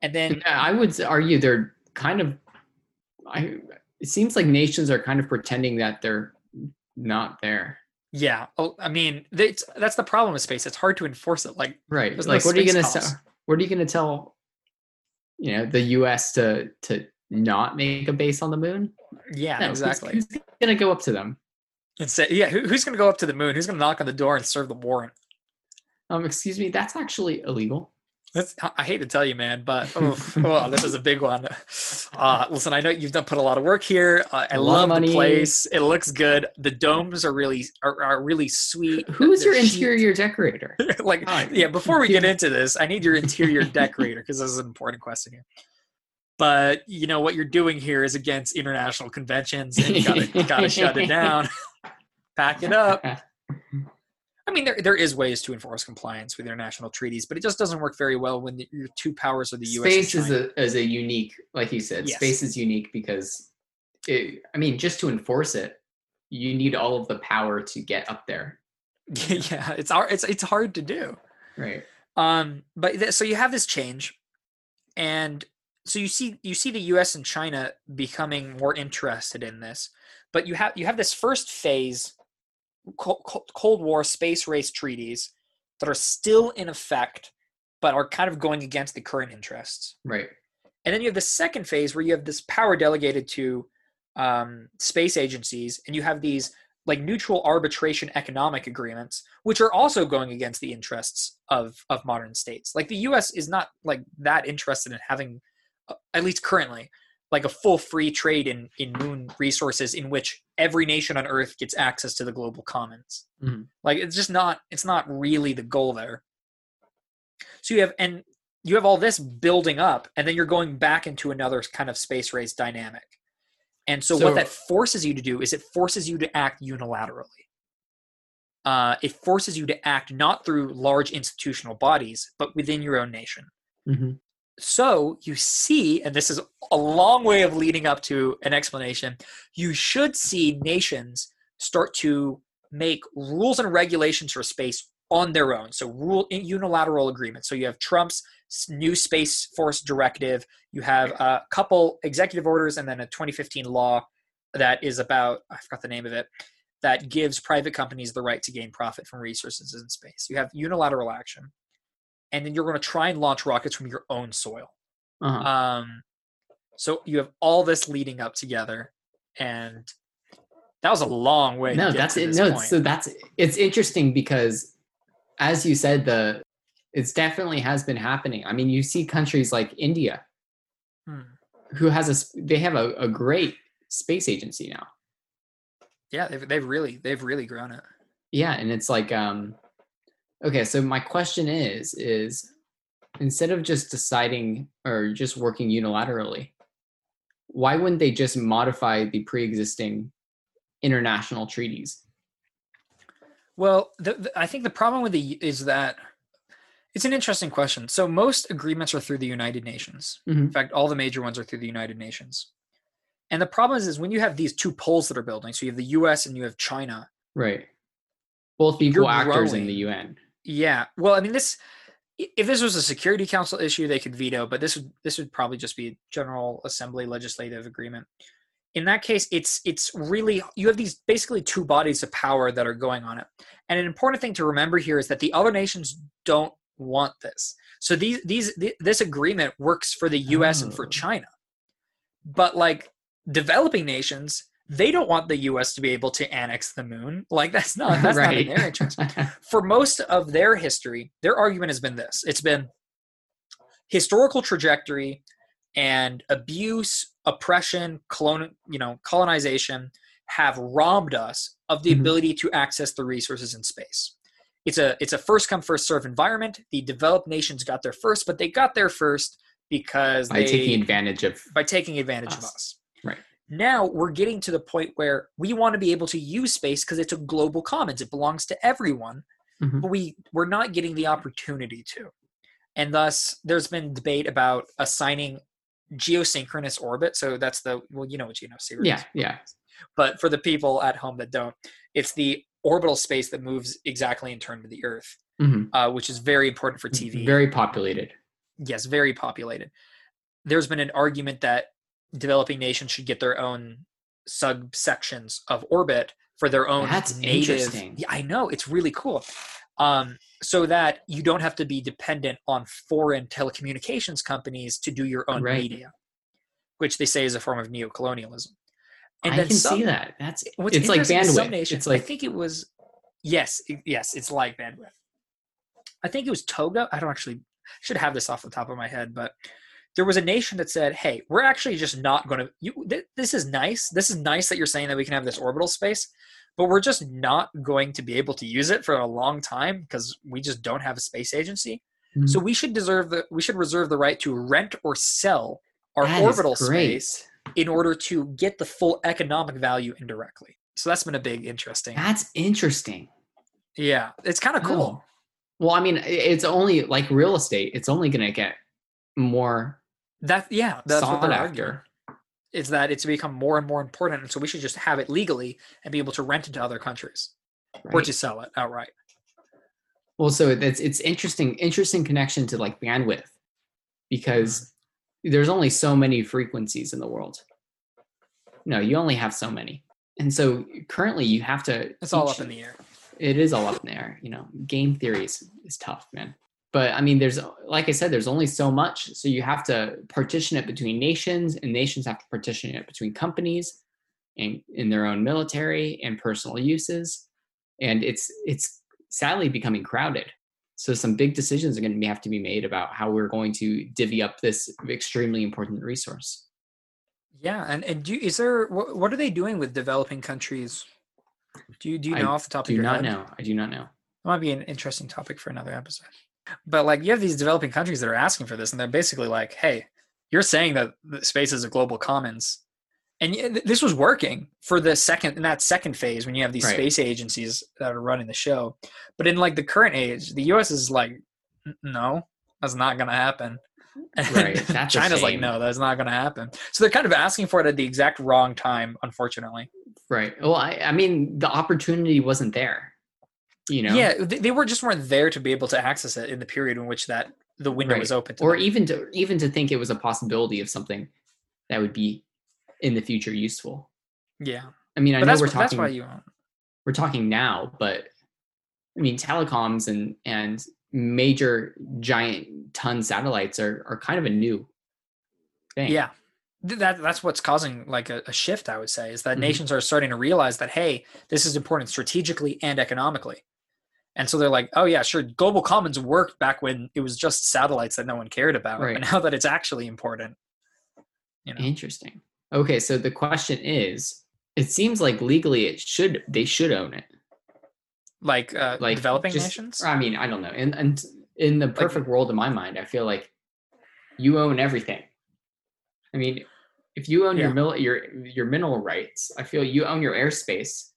And then Yeah, I would argue they're kind of. I. It seems like nations are kind of pretending that they're not there. yeah, oh, I mean it's, that's the problem with space. It's hard to enforce it. Like Right. There's no like, what are you gonna costs. tell? What are you gonna tell? You know, the U.S. to to not make a base on the moon. Yeah, No, exactly. Who's, gonna go up to them? And say, yeah, who, who's to go up to the moon? Who's to knock on the door and serve the warrant? Um, excuse me. That's actually illegal. That's, I hate to tell you, man, but (laughs) oof, oh, this is a big one. Uh, listen, I know you've done put a lot of work here. Uh, I love of the place. It looks good. The domes are really are, are really sweet. Who's The- your sheet- interior decorator? (laughs) like, Ah, yeah. Before we get (laughs) into this, I need your interior decorator because this is an important question here. But you know what you're doing here is against international conventions, and you gotta you gotta shut it down. (laughs) Pack it up. (laughs) I mean, there, there is ways to enforce compliance with international treaties, but it just doesn't work very well when the, your two powers are the U.S. space is a is a unique, like you said, Yes. space is unique because, it, I mean, just to enforce it, you need all of the power to get up there, (laughs) yeah, it's hard. It's it's hard to do. right? Um, but th- so you have this change, and so you see you see the U.S. and China becoming more interested in this, but you have you have this first phase, Cold, War space race treaties that are still in effect, but are kind of going against the current interests. Right. And then you have the second phase where you have this power delegated to um, space agencies, and you have these like neutral arbitration economic agreements, which are also going against the interests of of modern states. Like the U.S. is not like that interested in having, at least currently, like a full free trade in in moon resources in which every nation on Earth gets access to the global commons. Mhm. Like it's just not it's not really the goal there. So you have and you have all this building up, and then you're going back into another kind of space race dynamic. And so, So- what that forces you to do is it forces you to act unilaterally. Uh, it forces you to act not through large institutional bodies, but within your own nation. Mhm. So you see, and this is a long way of leading up to an explanation, you should see nations start to make rules and regulations for space on their own. So rule unilateral agreements. So you have Trump's new Space Force directive. You have a couple executive orders and then a 2015 law that is about I forgot the name of it that gives private companies the right to gain profit from resources in space. You have unilateral action, and then you're going to try and launch rockets from your own soil. Uh-huh. Um, so you have all this leading up together, and that was a long way. no, that's it. No, point. so that's it's interesting because, as you said, the it's definitely has been happening. I mean, you see countries like India Hmm. who has a they have a, a great space agency now. yeah, they've, they've really they've really grown it. Yeah, and it's like um okay, so my question is is instead of just deciding or just working unilaterally, why wouldn't they just modify the pre-existing international treaties? Well, the, the, I think the problem with the is that it's an interesting question. So most agreements are through the United Nations. Mhm. In fact, all the major ones are through the United Nations. And the problem is, is when you have these two poles that are building, so you have the U.S. and you have China. Right. Both equal actors in the UN. Yeah. Well, I mean, this if this was a Security Council issue, they could veto, but this would this would probably just be a General Assembly legislative agreement. In that case, it's it's really you have these basically two bodies of power that are going on it. And an important thing to remember here is that the other nations don't want this. So these these th- this agreement works for the US and for Oh. China. But like developing nations, they don't want the US to be able to annex the moon. Like that's not that's not in their interest for most of their history, their argument has been this it's been historical trajectory and abuse, oppression, colon, you know, colonization have robbed us of the Mhm. ability to access the resources in space. It's a it's a first come first serve environment. The developed nations got there first, but they got there first because by they taking advantage of by taking advantage of Us. Now we're getting to the point where we want to be able to use space because it's a global commons. It belongs to everyone, Mhm. but we we're not getting the opportunity to. And thus there's been debate about assigning geosynchronous orbit. So that's the well, you know what geosynchronous yeah, yeah. but for the people at home that don't, it's the orbital space that moves exactly in turn with the Earth, Mhm. uh, which is very important for TV Very populated. yes, very populated. There's been an argument that developing nations should get their own subsections of orbit for their own That's native. interesting. Yeah, I know it's really cool. Um, so that you don't have to be dependent on foreign telecommunications companies to do your own Right. media, which they say is a form of neocolonialism. And I can some, see that. That's What's it's like interesting some bandwidth. nations- It's like I think it was yes, yes, it's like bandwidth. I think it was Togo. I don't actually should have this off the top of my head, but there was a nation that said, "Hey, we're actually just not going to. You, th- this is nice. This is nice that you're saying that we can have this orbital space, but we're just not going to be able to use it for a long time because we just don't have a space agency. Mhm. So we should deserve the we should reserve the right to rent or sell our that orbital space in order to get the full economic value indirectly. So that's been a big interesting. That's interesting. Yeah, it's kind of cool. Oh. Well, I mean, it's only like real estate. It's only going to get more That yeah, that's what they're arguing. Is that it's become more and more important, and so we should just have it legally and be able to rent it to other countries or right? to sell it outright. Well, so it's it's interesting interesting connection to like bandwidth because mm-hmm. there's only so many frequencies in the world. No, you only have so many. And so currently you have to It's all up in the air. it is all up in the air, you know. Game theory is, is tough, man. But I mean there's like I said there's only so much. So you have to partition it between nations and nations have to partition it between companies and in their own military and personal uses. And it's it's sadly becoming crowded. So some big decisions are going to have to be made about how we're going to divvy up this extremely important resource. Yeah, and and do you, is there what, what are they doing with developing countries? Do you do you I know off the top do of your not know. I do not know. That might be an interesting topic for another episode. But like you have these developing countries that are asking for this, and they're basically like, "Hey, you're saying that the space is a global commons, and this was working for the second in that second phase when you have these Right. space agencies that are running the show. But in like the current age, the U.S. is like, no, that's not going to happen. And Right, (laughs) that's China's like, no, that's not going to happen. So they're kind of asking for it at the exact wrong time, unfortunately. right well i, I mean the opportunity wasn't there you know Yeah, they, they were just weren't there to be able to access it in the period in which that the window Right. was open. To or them. even to even to think it was a possibility of something that would be in the future useful yeah, i mean i but know we're talking why you. we're talking now but i mean telecoms and and major giant ton satellites are are kind of a new thing Yeah, that that's what's causing like a, a shift. I would say is that Mhm. nations are starting to realize that hey, this is important strategically and economically. And so they're like, oh yeah, sure. Global Commons worked back when it was just satellites that no one cared about, Right. but now that it's actually important, you know, interesting okay so the question is it seems like legally it should they should own it like uh, like developing just- nations. I mean, I don't know. And and in the perfect world in my mind, I feel like you own everything. I mean, if you own your Yeah. mil- your your mineral rights, I feel you own your airspace.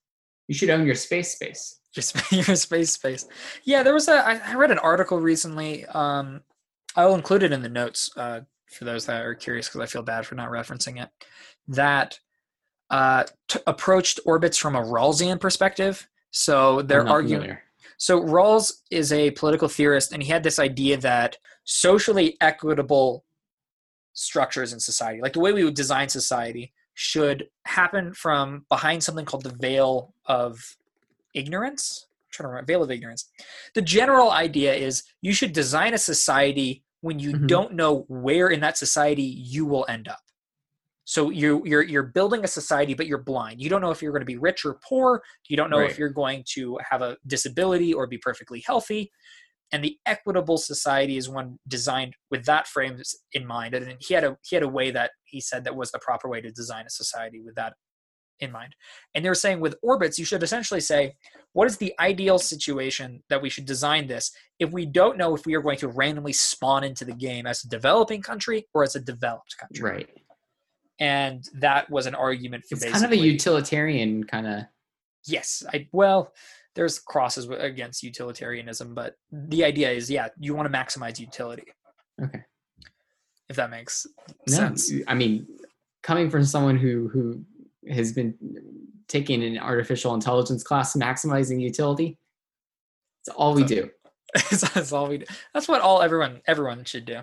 You should own your space space. Just (laughs) your space space yeah there was a I, I read an article recently um i'll include it in the notes uh for those that are curious because i feel bad for not referencing it that uh t- approached orbits from a rawlsian perspective so they're arguing familiar. so rawls is a political theorist and he had this idea that socially equitable structures in society like the way we would design society should happen from behind something called the veil of ignorance. I'm trying to remember veil of ignorance. The general idea is you should design a society when you Mhm. don't know where in that society you will end up. So you you're you're building a society, but you're blind. You don't know if you're going to be rich or poor. You don't know if you're going to have a disability or be perfectly healthy. And the equitable society is one designed with that frame in mind. And he had a he had a way that he said that was the proper way to design a society with that in mind. And they were saying with orbits, you should essentially say, what is the ideal situation that we should design this if we don't know if we are going to randomly spawn into the game as a developing country or as a developed country. Right. And that was an argument for It's basically kind of a utilitarian kind of. yes i well there's crosses against utilitarianism but the idea is yeah you want to maximize utility Okay. if that makes No, sense I mean, coming from someone who who has been taking an artificial intelligence class, maximizing utility. It's all we do. (laughs) that's, all we do. that's what all everyone everyone should do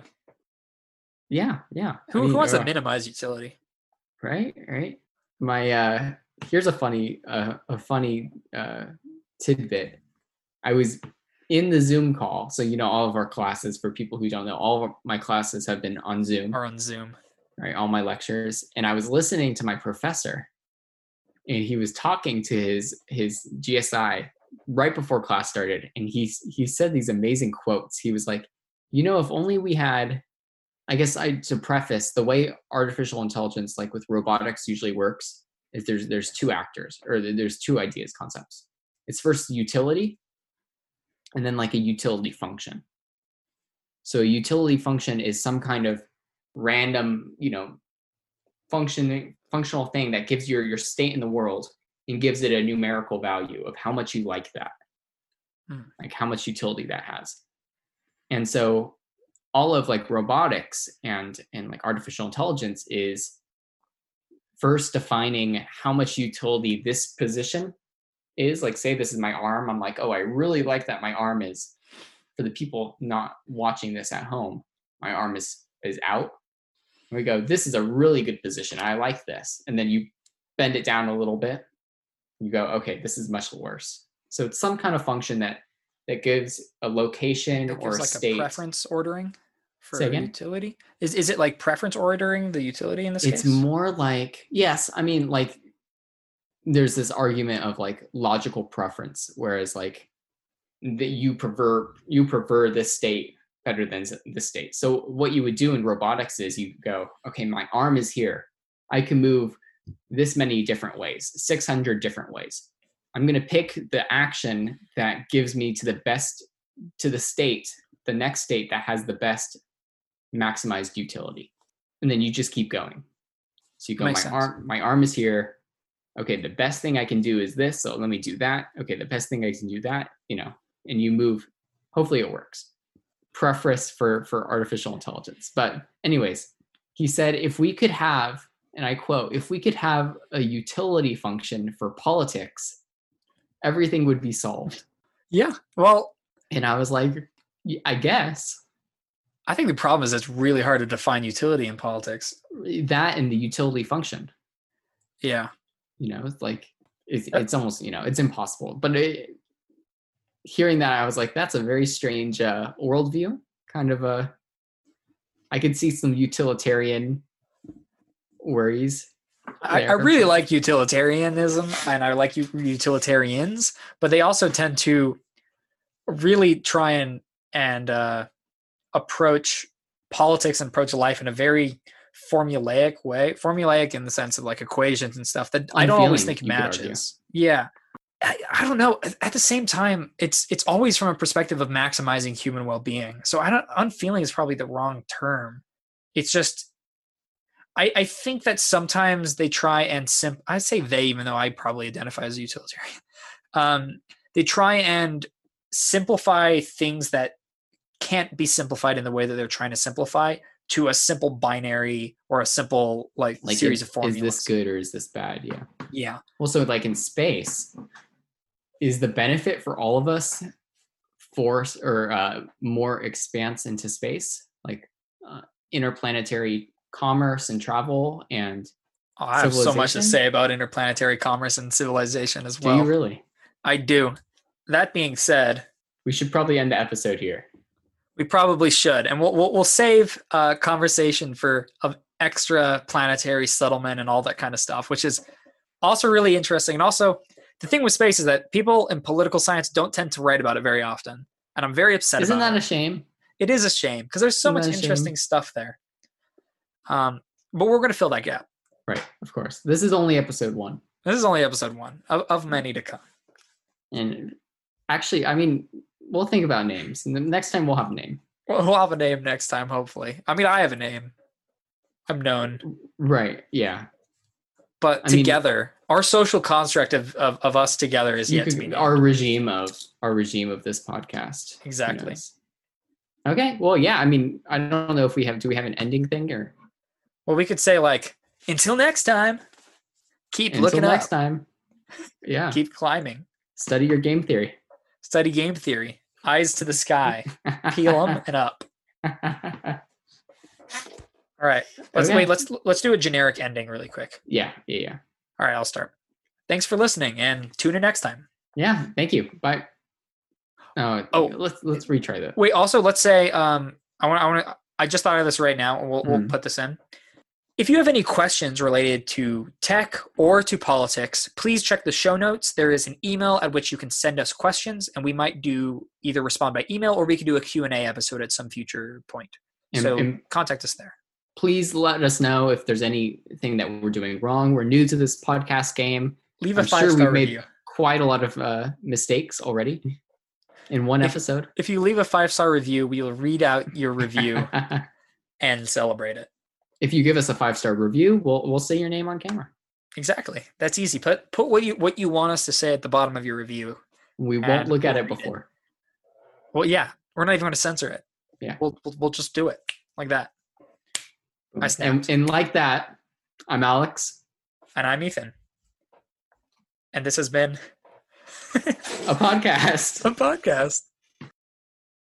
Yeah, yeah. I who, mean, who wants to minimize utility right right my uh here's a funny uh, a funny uh tidbit i was in the zoom call so you know all of our classes for people who don't know all of my classes have been on zoom or on zoom right all my lectures and i was listening to my professor and he was talking to his his gsi right before class started and he he said these amazing quotes. He was like you know if only we had i guess i to preface the way artificial intelligence like with robotics usually works is there's there's two actors or there's two ideas concepts. It's first utility and then like a utility function. So a utility function is some kind of random you know functioning functional thing that gives your your state in the world and gives it a numerical value of how much you like that. Hmm. like how much utility that has. And so all of like robotics and and like artificial intelligence is first defining how much utility this position is. Like say this is my arm i'm like oh i really like that my arm is for the people not watching this at home my arm is is out and we go this is a really good position. I like this. And then you bend it down a little bit. You go okay this is much worse. So it's some kind of function that that gives a location It or a like state. a preference ordering for utility. Is is it like preference ordering the utility in this it's case? It's more like yes i mean like there's this argument of like logical preference whereas like that you prefer you prefer this state better than the state. So what you would do in robotics is you go okay my arm is here. I can move this many different ways 600 different ways. I'm going to pick the action that gives me to the best to the state the next state that has the best maximized utility. And then you just keep going. So you go my sense. arm my arm is here. Okay the best thing i can do is this so let me do that. Okay the best thing i can do that you know and you move. Hopefully it works preference for for artificial intelligence but anyways he said if we could have and i quote if we could have a utility function for politics everything would be solved yeah. Well, and i was like i guess I think the problem is it's really hard to define utility in politics. that and the utility function Yeah. you know it's like it's, it's almost you know it's impossible but it, hearing that i was like that's a very strange uh worldview kind of a i could see some utilitarian worries I, I really like utilitarianism and I like utilitarians, but they also tend to really try and and uh, approach politics and approach life in a very formulaic way. Formulaic in the sense of like equations and stuff that I don't always think you could argue. matches. Yeah. I, I don't know. At the same time, it's it's always from a perspective of maximizing human well-being. So I don't unfeeling is probably the wrong term. It's just I, I think that sometimes they try and simp I say they, even though I probably identify as a utilitarian. (laughs) Um, they try and simplify things that can't be simplified in the way that they're trying to simplify to a simple binary or a simple like, Like, series is, of formulas. is this good or is this bad? Yeah. Yeah. Also, like in space, is the benefit for all of us force or uh, more expanse into space, like uh, interplanetary commerce and travel? And Oh, I have so much to say about interplanetary commerce and civilization as well. do you really? I do. That being said, We should probably end the episode here. we probably should, and we'll we'll, we'll save uh, conversation for of extra planetary settlement and all that kind of stuff, which is also really interesting. And also, the thing with space is that people in political science don't tend to write about it very often, and I'm very upset Isn't that it. a shame? it is a shame because there's so Isn't much interesting stuff there. Um, but we're going to fill that gap. Right, of course. This is only episode one. This is only episode one of, of many to come. And actually, I mean, we'll think about names. And the next time we'll have a name. We'll we'll have a name next time, hopefully. I mean, I have a name. I'm known. Right. Yeah. but I together our social construct of, of, of us together is You yet to be named. our regime of our regime of this podcast. Exactly. Okay. Well, yeah. I mean, I don't know if we have. Do we have an ending thing or well we could say like until next time keep looking up. until looking next up time? (laughs) Yeah. keep climbing Study your game theory. study game theory eyes to the sky peel them and up (laughs) all right let's Okay. wait let's let's do a generic ending really quick yeah. Yeah. Yeah. All right i'll start thanks for listening and tune in next time Yeah. Thank you. Bye. Oh. Oh. Let's let's retry that. wait also let's say um i want i want to i just thought of this right now and we'll, we'll Mhm. put this in if you have any questions related to tech or to politics please check the show notes there is an email at which you can send us questions and we might do either respond by email or we could do a q&a episode at some future point And- so and contact us there please let us know if there's anything that we're doing wrong. We're new to this podcast game. leave a I'm sure five star review. we've made- Quite a lot of uh, mistakes already in one If- episode. if you leave a five star review we will read out your review (laughs) and celebrate it if you give us a five star review, we'll we'll say your name on camera. exactly that's easy put put what you what you want us to say at the bottom of your review We won't look at we'll it read it. before. Well, yeah, we're not even going to censor it. Yeah. we'll, we'll we'll just do it like that. I And, snapped. and like that, I'm Alex, And I'm Ethan, and this has been a podcast. (laughs) a podcast.